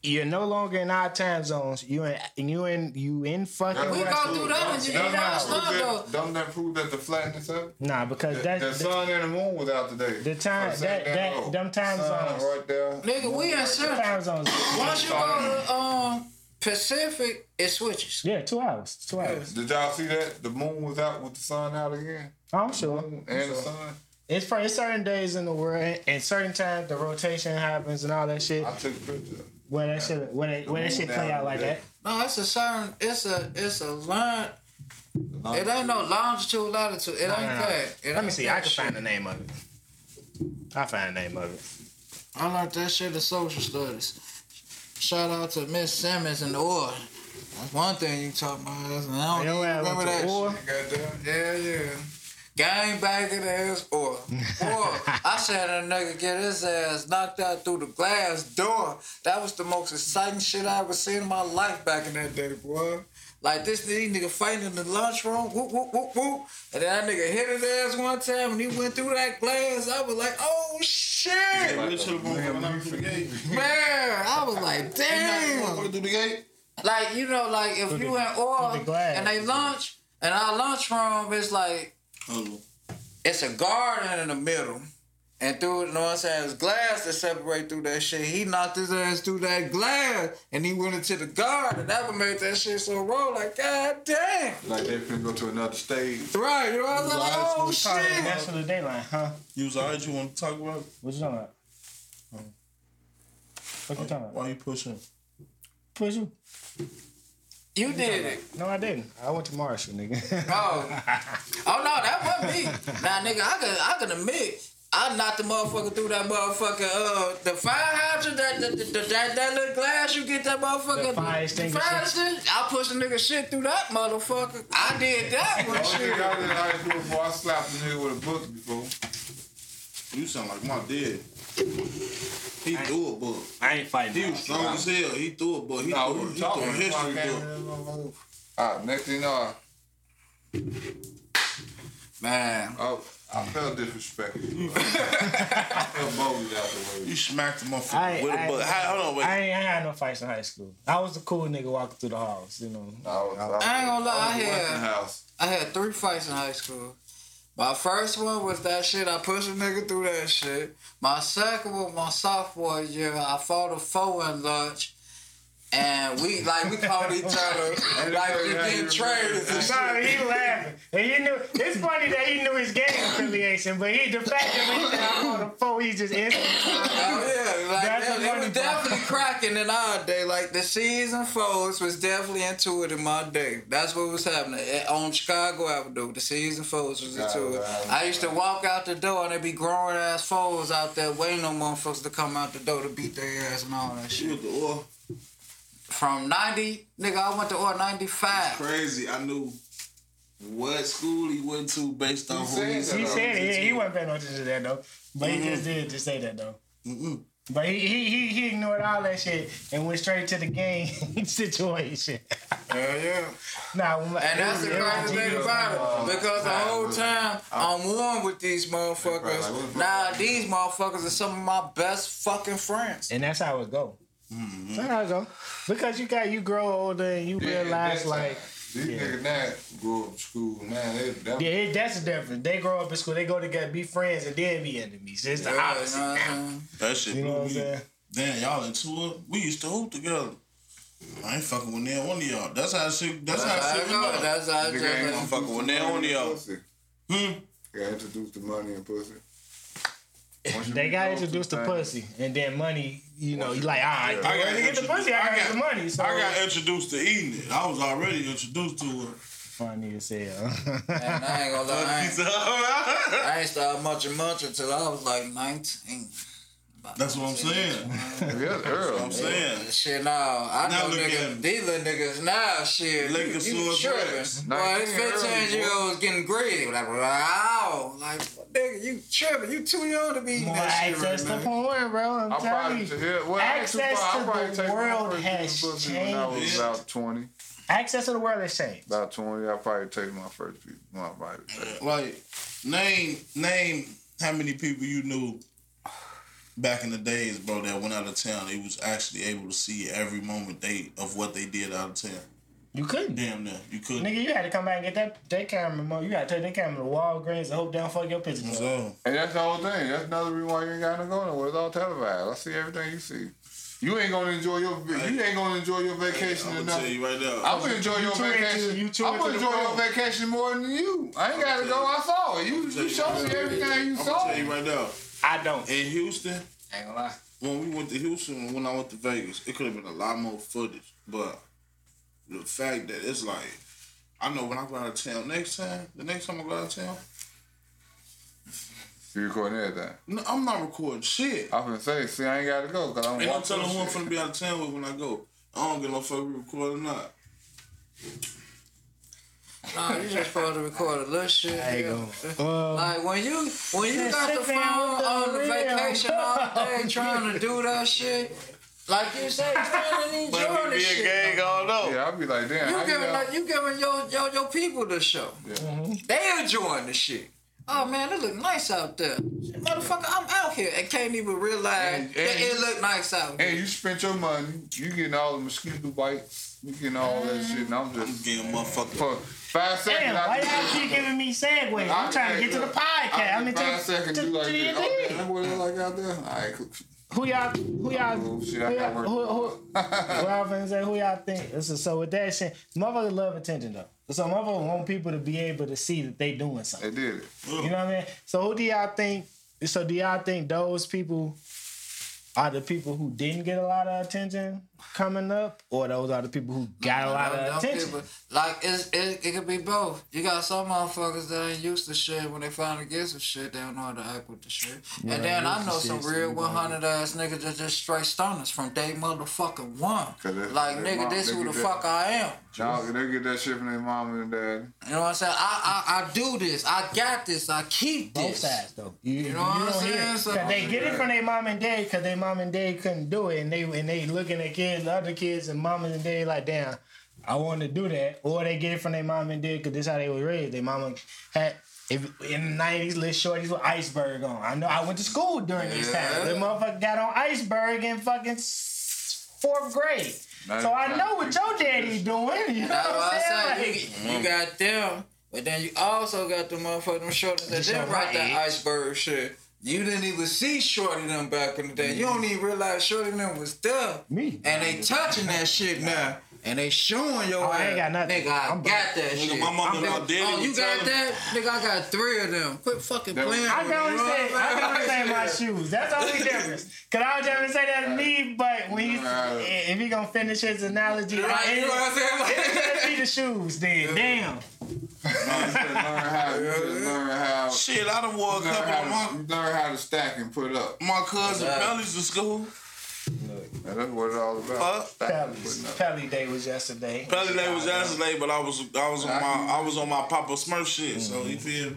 You're no longer in our time zones. You in you in you in fucking we Russia. go through that and you Eight know hours. it's not though. Don't that prove that the flatness of it? Nah, because The, that, the that sun and the moon was out today. The time- First that- that- them time sun zones. right there. Nigga, we in central. time zones. Once you go to um Pacific, it switches. Yeah, two hours. Two hours. Did y'all see that? The moon was out with the sun out again. Oh, I'm sure. Moon and the sun. It's for it's certain days in the world and certain times the rotation happens and all that shit. I took pictures. When that shit when it when that shit play out like that. No, it's a certain. It's a it's a line. It ain't no longitude latitude. It ain't Nah, nah. that. It Let ain't me see. I can shit. find the name of it. I find the name of it. I learned that shit in social studies. Shout out to Miss Simmons and the Orr. That's one thing you talk about. And I don't even ass remember that shit. Goddamn. Yeah, yeah. Gang banging ass Orr. Orr. I said a nigga get his ass knocked out through the glass door. That was the most exciting shit I ever seen in my life back in that day, boy. Like this these nigga fighting in the lunchroom, whoop, whoop, whoop, whoop. And then that nigga hit his ass one time and he went through that glass. I was like, oh shit. we should have gone going through the gate. Man, I was like, damn. Motherfucker through. Like, you know, like if you in oil through the glass. and they lunch, and our lunchroom is like, Oh, it's a garden in the middle. And through, it, you know what I'm saying, it's glass that separate through that shit. He knocked his ass through that glass and he went into the guard And that would make that shit so raw, like, god damn. Like they finna go to another stage. Right, you know what I'm saying? Like, oh Lies shit. That's for the dayline, huh? you was alright. You want to talk about? it? What you talking about? What you talking about? Why you pushing? Push you? You did it. No, I didn't. I went to Marshall, nigga. Oh. oh no, that wasn't me. Now nigga, I can I can admit I knocked the motherfucker through that motherfucker uh the fire hydrant that that, that, that, that little glass you get that motherfucker The fire extinguisher. fire extinguisher. I pushed a nigga shit through that motherfucker. I did that one Only shit. I did I did before I slapped a nigga with a book before. You sound like my dad. He threw a book. I ain't fighting. He was strong as hell. He threw a book. He No, threw, a- he threw a history talking- book. Ah, next thing you know, Man, I, I felt disrespected. I felt bogus out the way. You smacked the I, motherfucker with a I, book. How, hold on, wait. I ain't I had no fights in high school. I was the cool nigga walking through the halls, you know. I, was, I ain't gonna lie, I was had- house. I had three fights in high school. My first one was that shit. I pushed a nigga through that shit. My second one, my sophomore year, I fought a foe in lunch. And we like we called each other like we getting traders and shit. Sorry, he laughing. And he knew it's funny that he knew his gang affiliation, but he the fact that we said I on the phone, he just instantly. Oh yeah, like That's it, the was part. definitely cracking in our day. Like the season foes was definitely into it in my day. That's what was happening on Chicago Avenue. The season foes was into it. I used to walk out the door and there'd be grown ass foes out there waiting on motherfuckers to come out the door to beat their ass and all that She shit. Was the oil. From ninety, nigga, I went to or ninety five. Crazy. I knew what school he went to based on who said he that, He though. said it. Yeah, he wasn't paying no attention to that though. But he just did just say that though. Mm-mm. But he, he he he ignored all that shit and went straight to the game situation. Hell yeah. nah, And that's the it was- crazy thing about it. Because the whole time I'm one with these motherfuckers. Now these motherfuckers are some of my best fucking friends. And that's how it go. That's how it go. Because you got you grow older and you Yeah, realize like These niggas now grew up in school, man. They, that, yeah, it, that's the difference. They grow up in school, they go together, be friends, and then be enemies. It's the Yeah, you know opposite. what I'm? That shit You know what I'm me. saying? Damn, y'all into it? We used to hoop together. I ain't fucking with neither one of y'all. That's how shit. That's, That's how how shit it went go. That's how it nigga ain't just. I'm fucking with that one of y'all. Pussy. Hmm. Got introduced to money and pussy. Once you They got introduced to pussy, and then money. You know, you like, all right, I got I to get the pussy. I got the money. So I got introduced to eating it. I was already introduced to it. funny as hell. And I ain't gonna lie, I ain't, That's I ain't started munching much until I was like 19. That's what I'm saying. Yeah, Earl. I'm saying. Shit, now I Now know niggas, him. these little niggas now, shit, Lick you, the you sores tripping. rats. Boy, it's 19 15 year boy. olds getting greedy. Like, wow, like, nigga, you tripping? You too young to be eating More that shit right access to now. porn, bro. I'm I telling probably, you. yeah, well, too Access far. I to probably the my world first has piece of pussy when I was about 20. Access to the world has changed. About 20, I probably take my first piece. My probably take. Like, name name how many people you knew back in the days, bro, that went out of town. They was actually able to see every moment they of what they did out of town. You couldn't. Damn, near you couldn't. Nigga, you had to come back and get that, that camera. Mo. You had to take that camera to Walgreens and hope they don't fuck your picture. up. So, And that's the whole thing. That's another reason why you ain't got to go nowhere. It's all televised. I see everything you see. You ain't gonna enjoy your you ain't gonna enjoy your vacation I'm gonna enough. tell you right now. I'm gonna enjoy your too into- vacation. you too I'm gonna enjoy your vacation more than you. I ain't gotta go. I saw it. You you you showed right me now. everything you I'm gonna saw. tell you right now. I don't. In Houston, Ain't gonna lie. when we went to Houston when I went to Vegas, it could have been a lot more footage. But the fact that it's like, I know when I go out of town next time, the next time I go out of town, You recording everything. no, I'm not recording shit. I'm gonna say, see, I ain't gotta go because I'm Ain't no walking telling who I'm gonna be out of town with when I go. I don't get no fuck we record or not. Nah, you just supposed to record a little shit. There you go. Uh, Like when you when you got the phone down the on the vacation all day trying to do that shit, like you say, trying to enjoy the shit. all know. Yeah, I'll be like, damn. You how giving know? like, you giving your, your your people the show. Mm-hmm. They enjoying the shit. Oh man, it look nice out there. Motherfucker, I'm out here and can't even realize And- that it look nice out here. And you spent your money. You getting all the mosquito bites. You getting all that mm-hmm. shit. And I'm I'm just getting motherfucker. for five seconds. damn, I why just- y'all keep giving me segues? I'm trying to get to the podcast. I mean, to, five seconds. to, do like to the this. end. Okay, that's what it like out there. All right, cool. Who y'all? Who y'all? Who y'all? Who, who, tomorrow. I was finna say? Who y'all think? So, so with that shit, motherfuckers love attention though. So motherfuckers want people to be able to see that they doing something. They did it. You know what I mean? So who do y'all think? So do y'all think those people are the people who didn't get a lot of attention coming up, or those are the people who got a lot Them- of attention? people- like it's, it, it could be both. You got some motherfuckers that ain't used to shit. When they finally get some shit, they don't know how to act with the shit. and then I know some shit, real one hundred ass niggas that just straight stunners from day motherfucking one. Like nigga, my- this who the that- fuck I am. Y'all, they get that shit from their mom and dad. You know what I'm saying? I, I I do this. I got this. I keep Both this. sides though. You, know what I'm saying? So- 'Cause they get it from their mom and dad because their mom and dad couldn't do it, and they and they looking at kids, the other kids, and mom and dad like, damn, I want to do that, or they get it from their mom and dad because this how they was raised. Their mama had. If in the nineties, little shorties with iceberg on. I know I went to school during this time. Yeah. The motherfucker got on iceberg in fucking fourth grade. So I know what your daddy doing. You know what I'm saying? Like, you, you got them, but then you also got the motherfucking shorties that on write that iceberg shit. You didn't even see Shorty them back in the day. You don't mm-hmm. even realize Shorty them was there. Me. And they touching that shit now. And they showing your Oh, I ain't got nothing. Nigga, I I'm- got that Nigga, shit. my mama I'm and my like, daddy Oh, you got that? Nigga, I got three of them. Quit fucking That was- playing I with can me. only say I can only say my shoes. That's the only difference. Cause I was trying to say that to me, but when he Right. if he gonna finish his analogy, Right, you know what I'm saying? It Like- should be the shoes then. Damn. You just learn how, you learn how, Shit, I done wore a couple how, of my, to, you learn how to stack and put up. my cousin Right. Pelly's to school. And that's what it's all about. Huh? Stacking and Pelly's. putting up. Pelly day was yesterday. Pelly Day was yesterday, but I was I was on my I was on my Papa Smurf shit. So you feel?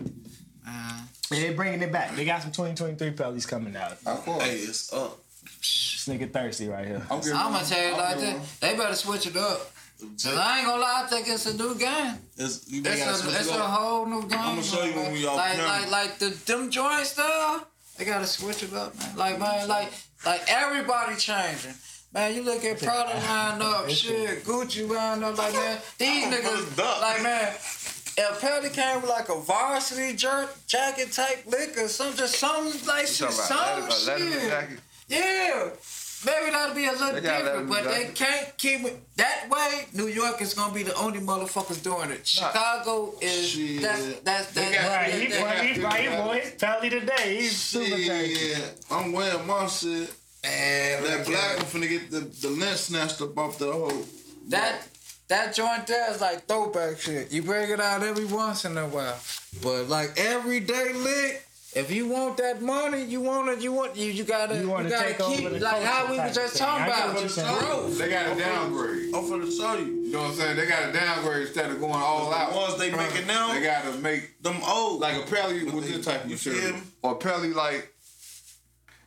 And they're bringing it back. They got some 2023 Pellies coming out. Of course. Hey, it's up. This nigga thirsty right here. I'm, I'm gonna tell you like that. They better switch it up. Cause I ain't gonna lie, I think it's a new game. It's, you It's a, it's a whole new game. I'ma show you when we off like, camera. like, like the them joints though. They gotta switch it up, man. Like, man, like, like everybody changing. Man, you look at Prada line up, shit, Gucci line up, like man, these niggas, like man, if Pelly came with like a varsity jerk jacket type lick or some just something like shit, some about leather- a shit. Yeah. Maybe that'll be a little They different, but they jacket. can't keep it that way. New York is gonna be the only motherfuckers doing it. Chicago is Shit. that's that's They that's got- Right, he, that- right, he, right, boy. It's Pelly today. He's super thirsty. Shit, I'm wearing my shit. Man, That look black at one finna get the, the lint snatched up off the hole. that that joint there is like throwback shit. You bring it out every once in a while, but like everyday lick. If you want that money, you want it. You want you. You gotta. You You, gotta take keep over like how we type was just talking about what growth. They got a downgrade. I'm finna show you. You know what I'm saying? They got a downgrade instead of going all The out. ones they making now, They got to make them old. like a pelly with this type of feel shirt, me? or pelly like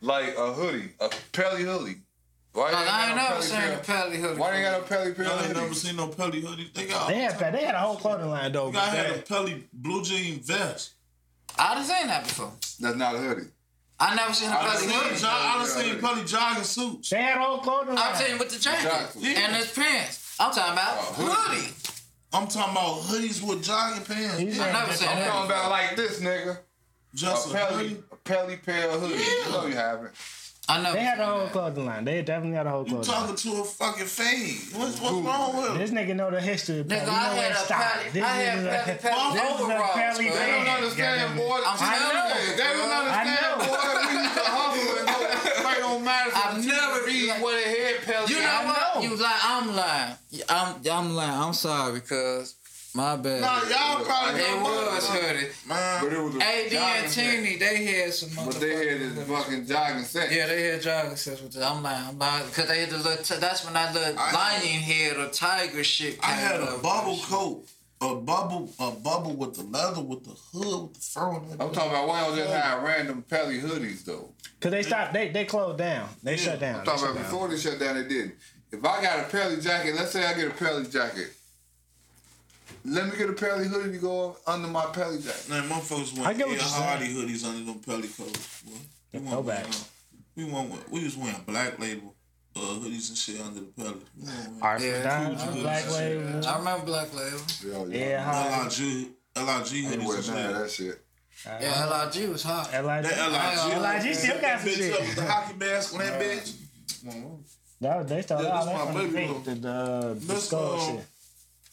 like a hoodie, a pelly hoodie. Why Like, ain't I got ain't never pelly seen a pelly hoodie. Why they got a pelly pill Y'all ain't hoodie? never seen no Pelly hoodie. They got. They had they had a whole clothing line though. You but gotta a Pelly blue jean vest. I done seen that before. That's not a hoodie. I never seen a I done pelly seen, hoodie. jo- I done seen Pelly jogging suits. They had a whole clothing. I'm saying with the jacket Exactly. and his pants. I'm talking about oh, hoodie. hoodie. I'm talking about hoodies with jogging pants. He's I never seen I'm that. talking about like this nigga. just A a pelly, hoodie. a pelly pair hoodie. You know you have it. I never. They had seen a whole clothing line. They definitely had a whole You clothing line. talking to a fucking fade. What's, what's wrong with him? This nigga know the history. Of Nigga, Pelly. He I know where had it a started. This I had a- pelly pelly This is a overalls. They don't understand, Goddamn. boy. I'm telling know. you, They don't bro. understand, I know. boy. We used to hustle and go straight on Madison. I've never- be like- where the head pelly. You know what? You was like, I'm lying. I'm, I'm lying. I'm sorry because my bad. Nah, y'all probably It don't was hoodie. Man, But it was a AD jogging and set. Teeny, they had some. But they had this fucking jogging set. Yeah, they had jogging sets with this. I'm lying. I'm lying. Because they had the little, t- that's when that little I- lion head or tiger shit I had a bubble coat. A bubble, a bubble with the leather, with the hood, with the fur on it. I'm talking about why don't just have random pelly hoodies though. Cause they stopped. They they closed down. They shut down. I'm talking about down. before they shut down, they didn't. If I got a pelly jacket, let's say I get a pelly jacket. Let me get a pelly hoodie to go under my pelly jacket. Man, motherfuckers I want get Ed what you're Hardy hoodies under them pelly coats. boy. We Go want back. wearing- We want. We was wearing black label uh, hoodies and shit under the pelly. We want wearing Arthur Yeah, Down, Cool Black Label. I remember Black Label. Yeah, hard. LIG, LIG I ain't hoodies wearing and none shit. that shit. Yeah, LIG was hot. LIG. That LIG. LIG still got some shit. up with the hockey mask on that bitch. That was, they started Yeah, all this that my baby the, the, the skull uh, shit.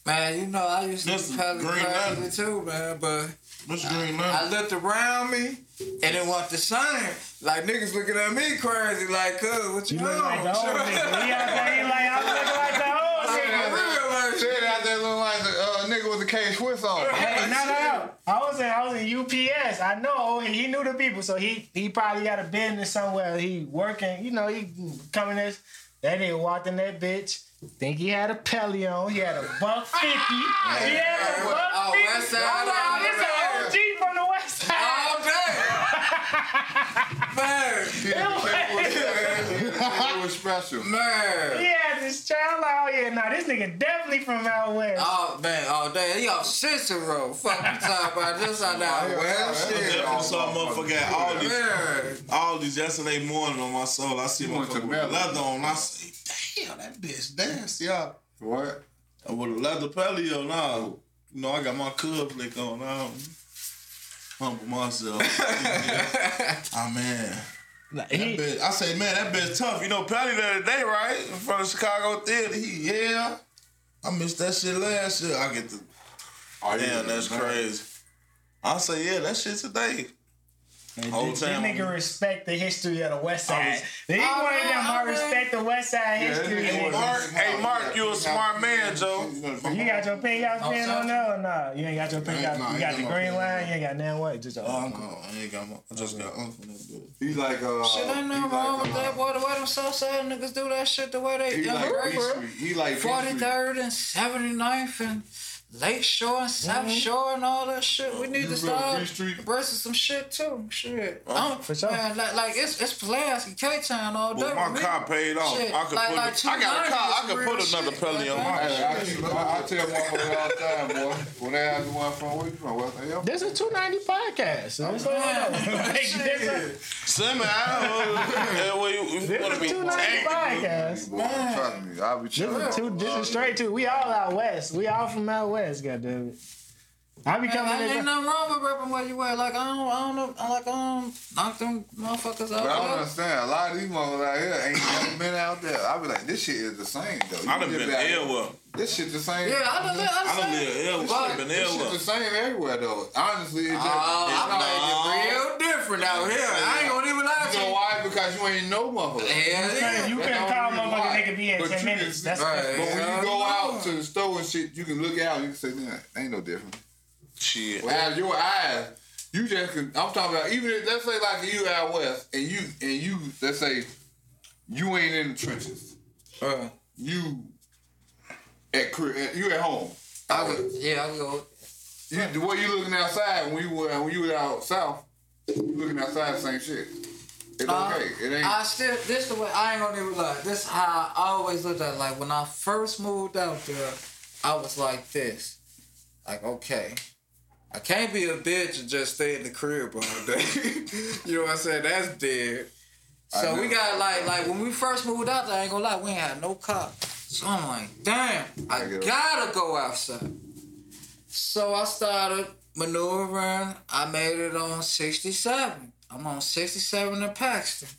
Man, you know, I used to This be is pelly Green crazy too, man, but What's green I now? looked around me and it want the same. Like niggas looking at me crazy, like, cuz, what you, You look on? like the old nigga. He out there, he like, I'm looking like the old nigga. real, like, Said out there looking like a uh, nigga with a K Swiss on. Hey, no, no, no. I was in, I was in UPS. I know he, he knew the people, so he he probably got a business somewhere. He working, you know, he coming as That nigga walked in that bitch. Think he had a Pelly on. He had a buck fifty. He had a buck Oh, fifty. West Side I'm like, this an OG from the West Side. All day. Man. It was special. Man. He had this child out here. Nah, this nigga definitely from out west. Oh man, oh, all day. He off Cicero. Fuck you talking about this out there. Well, shit. Definitely saw a motherfucker at all these, Man. all these yesterday morning on my soul. I see a You went to motherfucker with leather on. I say, damn, that bitch dance, y'all. What? And with a leather pelly on now, you know, I got my cub lick on now. Humble myself. Ah man. Like, That he, bitch, I say, man, that bitch tough. You know, Patty the other day, right? In front of Chicago Theater. He, yeah. I missed that shit last year. I get the, Oh, damn, that's crazy. I say, yeah, that shit today. Whole this time. nigga respect the history of the West Side. was- He Oh, one of them man, I oh, respect the West Side history. this nigga nigga. was- Mark, hey, Mark, you a smart man, Joe. You got your pink house pen on there or nah? You ain't got your pink Ain't- house. nah, You got got the green pen. line. You ain't got nothing what? Just a Oh, uncle. no, I ain't got my, I just got uncle in. He's like uh. Shit, ain't he's nothing like, wrong with uh, that, boy. The way them Southside niggas do that shit, the way they He like immigrate. He like 43rd and 79th and Lake Shore and South mm-hmm. Shore and all that shit. We need You to start B embracing some shit too. Shit. Oh, I'm- for sure. Man, like, like it's it's Pulaski, K-Town all day. But my with car paid off. Shit, I could like- put. like a, I got a car. I 290 could put another shit. pelly on my. Hey, I, I, I tell motherfuckers all the time, boy. When they ask me where I'm from, where you from? West Ham? This is 290 podcast. So that's all I know. Like, this is- Send me out. Hey, what you- you This wanna is be 290 podcast. Boy, trust me, I'll be This chilling. is, two, this is straight to. We all out west. We all from out west. Goddamn it. I be Man, coming ain't in. nothing wrong with repping where you at. Like I don't, I don't know, I like I don't knock them motherfuckers out. But I don't there. understand. A lot of these motherfuckers out here ain't never been out there. I be like, this shit is the same though. You I done been everywhere. This shit the same. Yeah, I done, I I done done lived everywhere. I done been This shit the same everywhere though. Honestly, it's just. Oh, it's I'm not- like, it's real different out here. I ain't gonna even lie You to know you. why? Because you ain't no motherfucker. Hell yeah. You That's couldn't the call only motherfucker why. nigga be in But 10 minutes. can- That's Right. But when you go out to the store and shit, you can look out. You can say, "Man, ain't no difference." Shit. Out of your eyes, you just can. I'm talking about even if let's say like you out west and you and you let's say you ain't in the trenches. Uh, You at you at home. I go, yeah, I go. You, the way you looking outside when you were when you were out south, you looking outside same shit. It's Uh, okay. It ain't. I still this the way I ain't gonna even lie. This how I always looked at it. like when I first moved out there, I was like this. Like, okay. I can't be a bitch and just stay in the crib all day. you know what I'm saying? That's dead. So we got like like when we first moved out there, I ain't gonna lie, we ain't had no car. So I'm like, damn, I I gotta go outside. So I started maneuvering. I made it on 67. I'm on 67 in Paxton.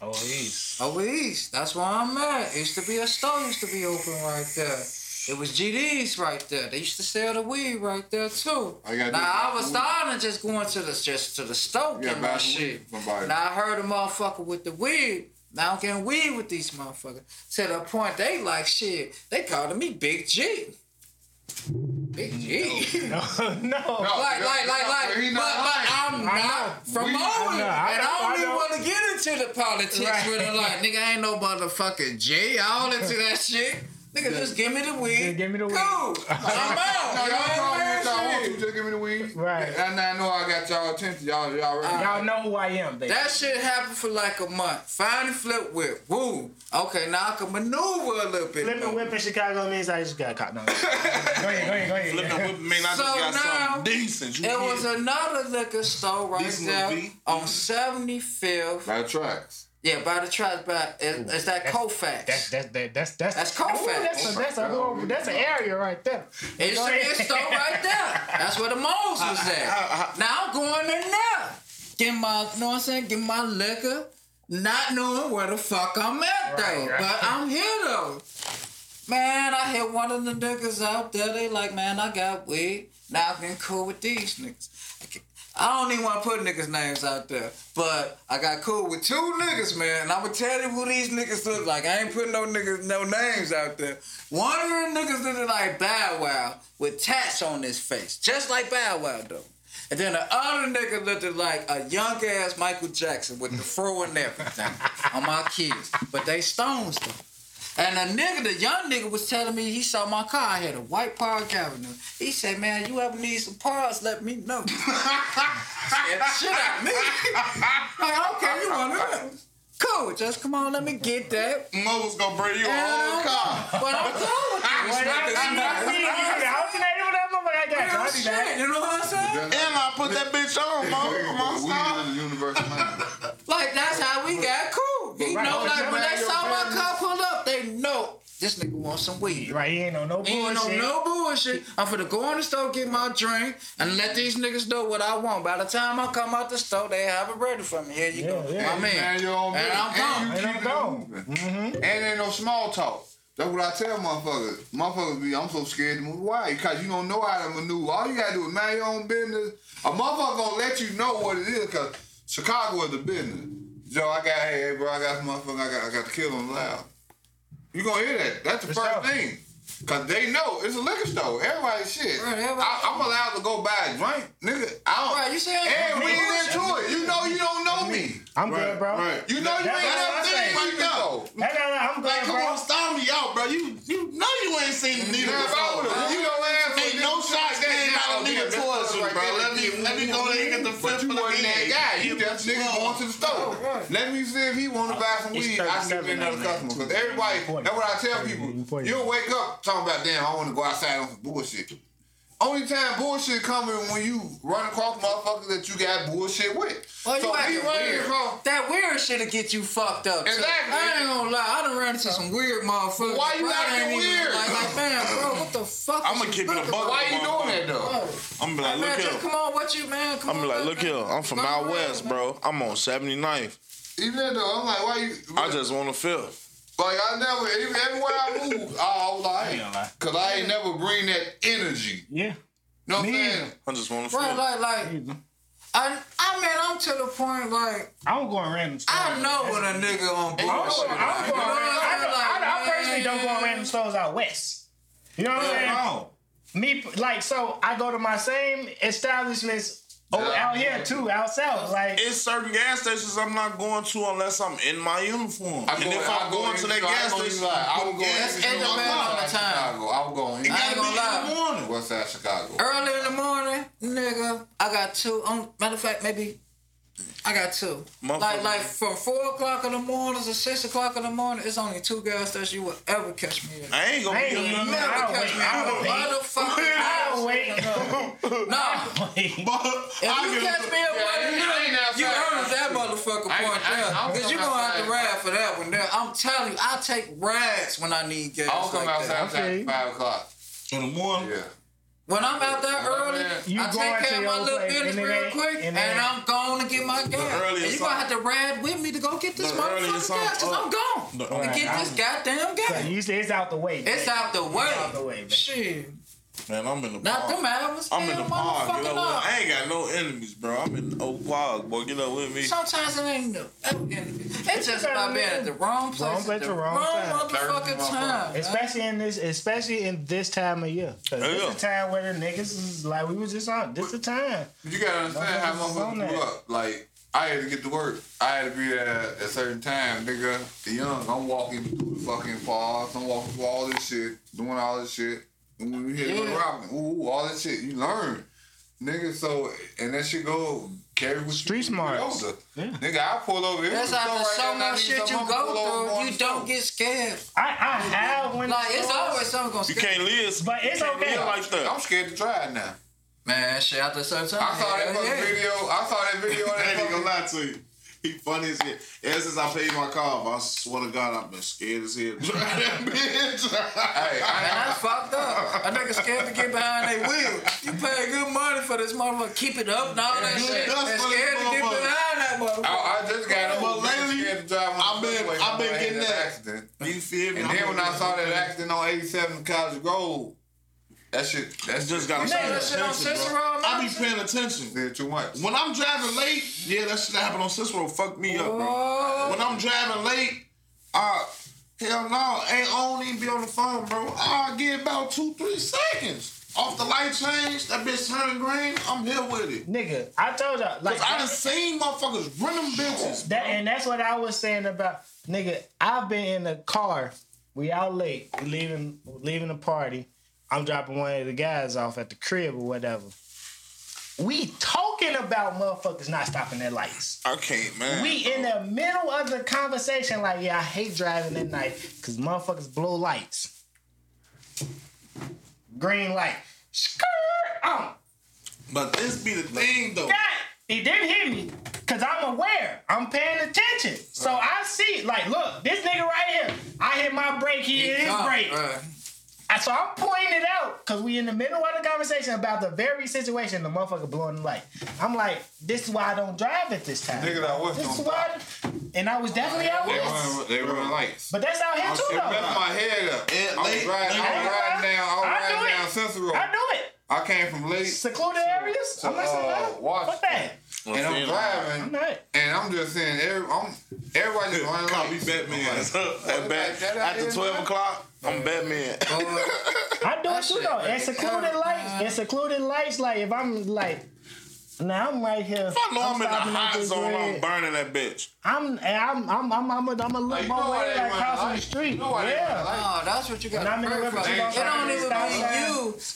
Oh, east. Over east. That's where I'm at. Used to be a store used to be open right there. It was GD's right there. They used to sell the weed right there too. All you gotta Now I was some starting just going to the just to the store Yeah, get buy my shit. from. Now I heard a motherfucker with the weed. Now I'm getting weed with these motherfuckers. To the point they like shit. They calling me Big G. Big G. No, no. Like, like, like, like, He but, but. I'm I not know. from We- over I I and know, I don't even want to get into the politics Right. with it. Like, nigga, ain't no motherfucking J all into that shit. Nigga, just give me the weed. Just give me the weed. Cool. I'm out. No, You y'all call me what what y'all want saying? to. Just give me the weed. Right. And I know I got y'all attention. Y'all, y'all already. Y'all know who I am, baby. That shit happened for like a month. Finally flip whip. Woo. Okay, now I can maneuver a little bit. Flipping more. whip in Chicago means I just got caught. No. go ahead, go ahead, go ahead. Flipping whip mean I just So got now, something decent. You It get was another liquor store right Decent there on 75th. By tracks. Yeah, by the track back. It, it's that Kofax. That's that's that, that's that's That's Ooh, Colfax. That's a, that's a whole, that's an area right there. It's Go a it's store right there. That's where the Moles uh, was uh, at. Uh, now I'm going in there. Get my, you know what I'm saying? Get my liquor. Not knowing where the fuck I'm at though. right. But I'm here though. Man, I hit one of the niggas out there. They like, man, I got weed. Now I'm getting cool with these niggas. I can't- I don't even want to put niggas' names out there, but I got cool with two niggas, man. And I'm gonna tell you who these niggas look like. I ain't putting no niggas, no names out there. One of the niggas looked like Bow Wow with tats on his face, just like Bow Wow though. And then the other nigga looked like a young ass Michael Jackson with the fro and everything on my kids. But they stones though. And a nigga, the young nigga, was telling me he saw my car. I had a white Park Avenue. He said, "Man, you ever need some parts? Let me know." Scared the shit out me. like, okay, you want it? Cool, just come on, let me get that. Mo was gonna bring you a And whole I'm- car. But I'm cool with this When I nigga. see that, see, I'll see that, that motherfucker, I got you. Real do that. shit, You know what I'm saying? And I put that bitch on, Mo. Come on, we stop. in the universal. Like that's how we got cool. He Right, know like when man, they saw my car pull up, they know this nigga wants some weed. Right, he ain't on no bullshit. He ain't on no bullshit. I'm finna go in the store, get my drink, and let these niggas know what I want. By the time I come out the store, they have it ready for me. Here you go, Yeah, yeah. my man. Man, your own and. I'm gone. And And I'm keep it gone. moving. Mm-hmm. And ain't no small talk. That's what I tell motherfuckers. Motherfuckers be, I'm so scared to move. Why? Because you don't know how to maneuver. All you gotta do is mind your own business. A motherfucker gonna let you know what it is, cause Chicago is the business. Joe, I got, hey, hey, bro, I got some motherfucker, I got, I got to kill on loud. You gonna hear that? That's the For first sure. thing. Cause they know it's a liquor store. Everybody shit. Right, everybody- I, I'm allowed to go buy a drink, nigga. I don't. Right, you saying- And we ain't into it. You know you don't know me. I'm good, bro. right. You know you That's ain't what never I'm seen saying. me though. That, that, that, I'm good, Like, come bro. on, stop me out, bro. You you know you ain't seen the needle Now, if I before. would've- bro. you know what I'm Ain't saying? no shots came out of nigga towards you, bro. Let me let me go there and get the But fifth you of the wasn't that weed. guy. You just nigga going to the store. Oh, Let me see if he want to buy some weed. I give him 37 another now, customer. Because everybody, that's what I tell people. Important. You'll wake up talking about, damn, I want to go outside on some bullshit. Only time bullshit coming when you run across motherfuckers that you got bullshit with. Well, so you me acting running weird. across- That weird shit'll get you fucked up. too. Exactly. I ain't gonna lie. I done ran into some weird motherfuckers. Why you bro, I acting weird? Like, like, man, bro, what the fuck? I'ma is keep you it a looking buck. for? Why you doing that though? I'm be like, Hey, look just here. come on, what you, man? Come I'm be on, like, man. look here. I'm from out west, bro. I'm on 79th. Even though I'm like, why you? I just want to feel. Like I never, even everywhere I move, I was like, ain't gonna cause I ain't never bring that energy. Yeah. You know what I'm Me saying? I just want to Right, feel. like, like, I, I mean, I'm to the point, like, I don't go on random stores. I know when a nigga on I don't go, bullshit. I don't go on random, I, I'm saying? don't- I, I personally don't go on random stores out west. You know what I'm saying? No. Me, like, so I go to my same establishments over Yeah. out here too, out south. Like, It's certain gas stations I'm not going to unless I'm in my uniform. I and go- if I I'm go going to that gas station, I I would would go go That's in it my depend car. on the time. Chicago. I was going. It I ain't gotta be gonna lie. in the morning. West Side Chicago. Early in the morning, nigga, I got two. Um, matter of fact, maybe I got two. Motherfucker. Like, like from four o'clock in the morning to six o'clock in the morning, it's only two gas stations you will ever catch me in. I ain't gonna I be ain't in even- nothing. Never I'll catch wait, me I'll in wait. motherfucking I'll wait. No, Wait. If you catch me at one, you you, you earned that motherfucker I point I there. Cause you come gonna have to ride for that one there. I'm telling you, I take rides when I need gas. I don't come like outside that. outside Okay. five o'clock. in the morning. Yeah. When I'm out there early, You I take care of my little place business and real quick, and and, I'm going to get my gas. And earliest you gonna have to ride with me to go get this The motherfucking earliest gas, time cause I'm up. gone The- to Alright, get this goddamn gas. You say it's out the way. It's out the way. out the way. Shit, Man, I'm in the not park. them hours. I'm in the park. Get motherfucking up with, no. I ain't got no enemies, bro. I'm in the Oak Park, boy. Get up with me. Sometimes it ain't no. enemies. It's just about being at the wrong place, Wrong at place the at wrong wrong time. motherfucking time. man. Especially in this, especially in this time of year. Cause Yeah, this yeah. the time where the niggas is like we was just on. This the time. You gotta understand how Motherfuckers is on motherfuckers grew up. Like, I had to get to work. I had to be there at a certain time, nigga. Young, I'm walking through the fucking parks. I'm walking through all this shit, doing all this shit. And when you hit the Yeah. rock, ooh, all that shit, you learn. Nigga, so, and that shit go carry with Street you when smarts. Yeah. Nigga, I pull over here. That's to the after store so right now, much shit you something, I'ma pull over go through, you don't get scared. I, I have when Like it's always something gonna You scare can't live. But it's okay. like that. I'm scared to try it now. Man, shit, after a certain time. I saw that hell fucking yeah. video. I saw that video. of I that ain't fucking- gonna lie to you. He funny as shit. Ever since I paid my car off, I swear to God, I've been scared as hell. that bitch. Hey, Man, I, that's fucked up. A nigga scared to get behind their wheel. You pay good money for this motherfucker. Keep it up and all that shit. dust And scared to get behind that motherfucker. I, I just got him. But lately, scared to drive on I've been- I've been when I had getting that. accident. You feel me? And then when I saw that accident on 87 College Road, that shit, that just just gotta got that shit on attention, Cicero, bro. I be paying attention. did too much. When I'm driving late, yeah, that shit that happened on Cicero Fuck me up, bro. When I'm driving late, uh, hell no, ain't I don't even be on the phone, bro. I get about two, three seconds. Off the light change, that bitch turning green, I'm here with it. nigga. I told y'all like Cause I done seen motherfuckers run them bitches. that, and that's what I was saying about nigga. I've been in the car We out late. We leaving leaving the party. I'm dropping one of the guys off at the crib or whatever. We talking about motherfuckers not stopping their lights. Okay, man. We in the middle of the conversation, like, yeah, I hate driving at night because motherfuckers blow lights. Green light. Skirt. Oh, But this be the thing though. God, he didn't hit me because I'm aware. I'm paying attention. So I see, like, look, this nigga right here. I hit my brake, he hit his brake. Uh, So I'm pointing it out because we in the middle of the conversation about the very situation the motherfucker blowing the light. I'm like, this is why I don't drive at this time. Niggas out west This is don't why, and I was definitely out They west. run, they run lights. But that's out here I'm too, still messing though. my head up. Yeah, I'm they- riding, I they- was riding down, I was I do riding it. down Central Road. I do it. I came from late Secluded areas. to, I'm messing uh, up. Fuck Washington. That. and I'm I'm driving, not. and I'm just saying, every, I'm, everybody just running Call me. Batman. Like, At bat- that- that after 12 mine. o'clock, I'm Batman. I do it too shit though. And secluded lights. And secluded lights. Like if I'm like, now I'm right here. If I know I'm, in the stopping hot this zone, I'm burning that bitch. I'm and I'm I'm I'm I'm a, I'm a look you my way they like run crossing the street. You know why they run yeah. lights. No, that's what you got And I'm to in the pray for. It don't don't try to even stop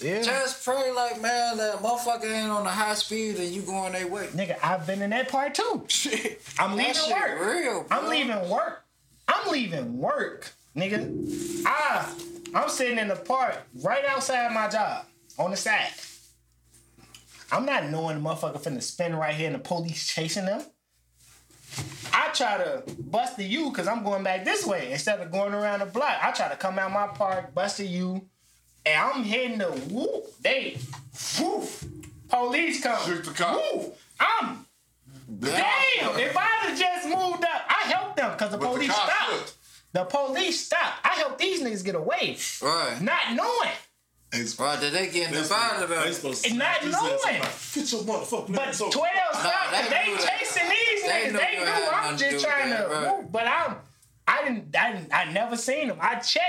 be you. Yeah. Just pray like, man, that motherfucker ain't on the high speed and you going their way. Nigga, I've been in that part too. I'm That leaving shit work. real, bro. I'm leaving work. I'm leaving work, nigga. I I'm sitting in the park right outside my job on the side. I'm not knowing the motherfucker finna spin right here and the police chasing them. I try to bust the U because I'm going back this way instead of going around the block. I try to come out my park, bust the U, and I'm hitting the whoop. They woof. Police come. Shoot the cop. Woof. I'm damn. If I had just moved up, I helped them because the But police cops stopped. The police stopped. I helped these niggas get away, Right. not knowing. Right, that they getting the body of They it. And not snap his knowing. Get your motherfucking But ass over. 12 stopped. they They, they knew that. chasing these They niggas. knew They you knew. I'm nothing to do just trying that, to right. move. But I'm, I didn't, I didn't, I never seen them. I checked.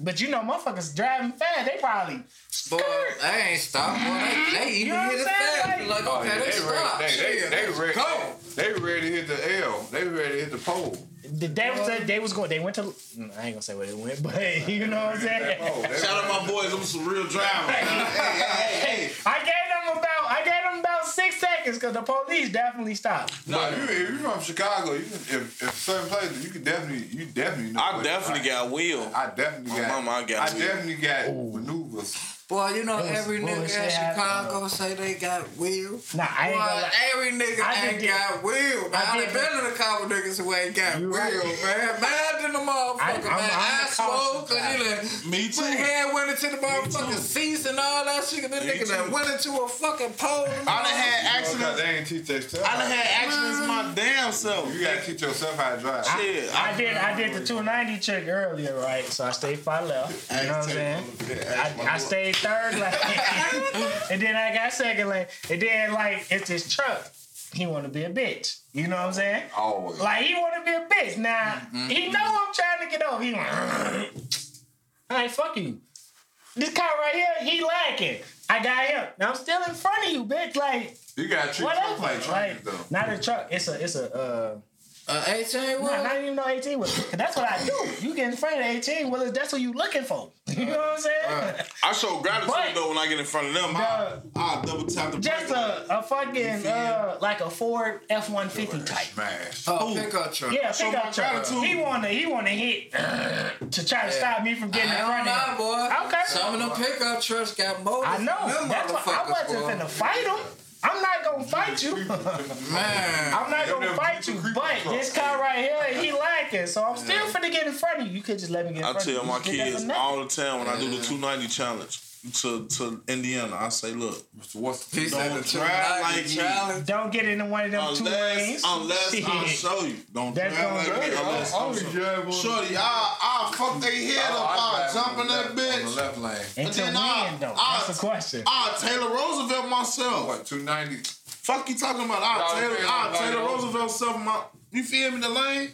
But you know, motherfuckers driving fast. They probably Boy, they ain't stopped. Boy, they, they even know hit it I'm fast. Like- Like, Oh, okay, yeah, they they stopped. ready, they, Shit, they, they ready, go. they ready to hit the L. They ready to hit the pole. The they was they was going. They went to. I ain't gonna say where they went, but you know what I'm saying. Oh, Shout out my boys, them some real drivers. hey, hey, hey. I gave them about I gave them about six seconds because the police definitely stopped. But you, if you're from Chicago, you can, if, if certain places, you can definitely, you definitely know. I definitely got will. I definitely My got. mama, I got I will. definitely got maneuvers. Boy, you know every nigga in happening, Chicago say they got will. Nah, I ain't Boy, gonna lie. every nigga I ain't did- got will. Man, I I, did- done been in a couple niggas who ain't got You will, right. man. Mad than the motherfucker, I- I'm- man. I'm I a swole cause guy. you done Me too. put head went into the motherfucking too. seats and all that shit. And then Me nigga done too. went into a fucking pole. I done had Because accidents. they ain't teach their stuff. I done had accidents my damn self. You gotta teach yourself how to drive. Shit, I did I did the 290 check earlier, right? So I stayed far left. You know what I'm saying? I, I stayed third lane, and then I got second lane, and then like it's this truck. He want to be a bitch. You know what I'm saying? Always. Like he want to be a bitch. Now he know I'm trying to get off. He like, all right, fuck you. This car right here, he lacking. I got him. Now I'm still in front of you, bitch. Like You gotta treat whatever. yourself like Like though. not a truck. It's a it's a. uh Uh, 18 Nah, not even no 18 wheeler. Cause that's what I do. You get in front of the 18 wheelers, that's what you looking for. You know what I'm saying? I show gratitude But- though when I get in front of them. I, I double tap the Just a, a fucking uh like a Ford F one fifty type. Smash. Oh, pickup truck. Yeah, Show pickup truck. gratitude. He wanna he wanna hit to try to stop me from getting in I front don't of know, him. boy. Okay. Some of them pickup trucks got motors. I know. That's why I motherfuckers, wasn't boy. finna fight him. I'm not gonna fight you. Man. I'm not gonna them fight you, creeper but this car right here, he lacking. So I'm still finna get in front of you. You could just let me get in I front of you. I tell my You did that for kids all the time when I do the 290 challenge to, to Indiana, I say, look, What's He said Don't the drive 290 like me. challenge. Don't get into one of them two lanes. unless, unless I Shit. show you. Don't That's drive gonna like me hurt. unless I I always show you. drive Shorty, I, I fuck they head oh, up, I jump in that On the bitch. left lane. And to then I- win, though. I- That's the question. I Taylor Roosevelt myself. What, 290? Fuck you talking about? I Y'all Taylor, I like Taylor y'all- Roosevelt self my. You feel me? The lane.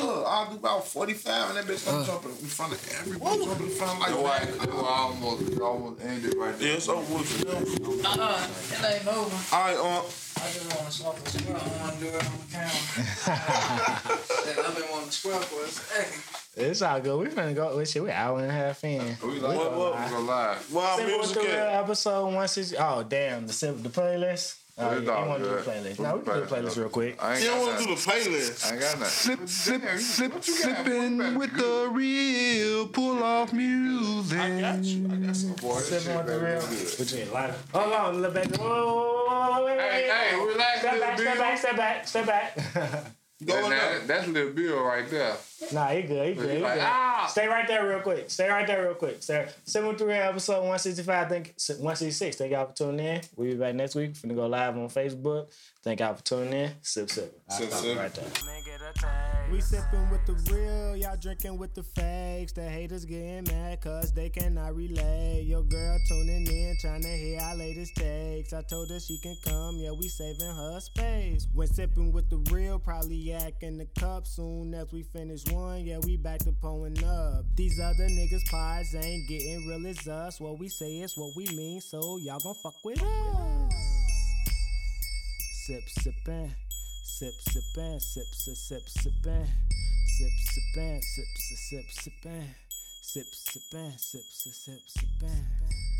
Look, I'll do about 45 and that bitch I'm jumping in front of everybody. Jumping in front like Yo, I, that. yo, I almost, I almost ended right there. Yeah, it's over with. Uh-uh. It ain't over. All right, uh, I just want to smoke a square. I don't want to do it on the camera. Shit, I've been wanting to square for a second. It's all good. We finna go. Well, shit, we hour and a half in. We like What- what- we go live. Wild Simple with music the episode one sixty. Oh damn, the the playlist. Oh, yeah, all you want to do the playlist? No, we can do the playlist real quick. I ain't You don't want to do the playlist. I ain't got nothing. Slip, slip, Damn, you- slip, what slipping with the real pull off music. I got you. I got some. Boy, this Sipping with the real. be good. What you get, lighter? Hold on, little baby. Whoa, whoa, whoa, whoa, wait, wait, Hey, hey, relax, Step back, step back, step back, step back. Going That- that- That's Lil Bill right there. Nah, he good, he good, he Like, good. ah! Stay right there real quick. Stay right there real quick. Stay. Seven three episode one sixty five. Think one sixty six. Thank y'all for tuning in. We'll be back next week. Finna go live on Facebook. Thank y'all for tuning in. Sip sip. I'll Sip, stop sip. right there. Nigga, the taste. We sipping with the real, y'all drinking with the fakes. The haters getting mad cause they cannot relate. Your girl tuning in, trying to hear our latest takes. I told her she can come, yeah, we saving her space. When sipping with the real, probably yak in the cup. Soon as we finish one, yeah, we back to pulling up. These other niggas' pies ain't getting real as us. What we say is what we mean, so y'all gon' fuck with us. Sip, sippin'. Sip, sippin', sip, sip, sip, sippin'. Sip, sippin', sip, sip, sip, sippin'. Sip, sippin', sip, sip, sip, sippin'.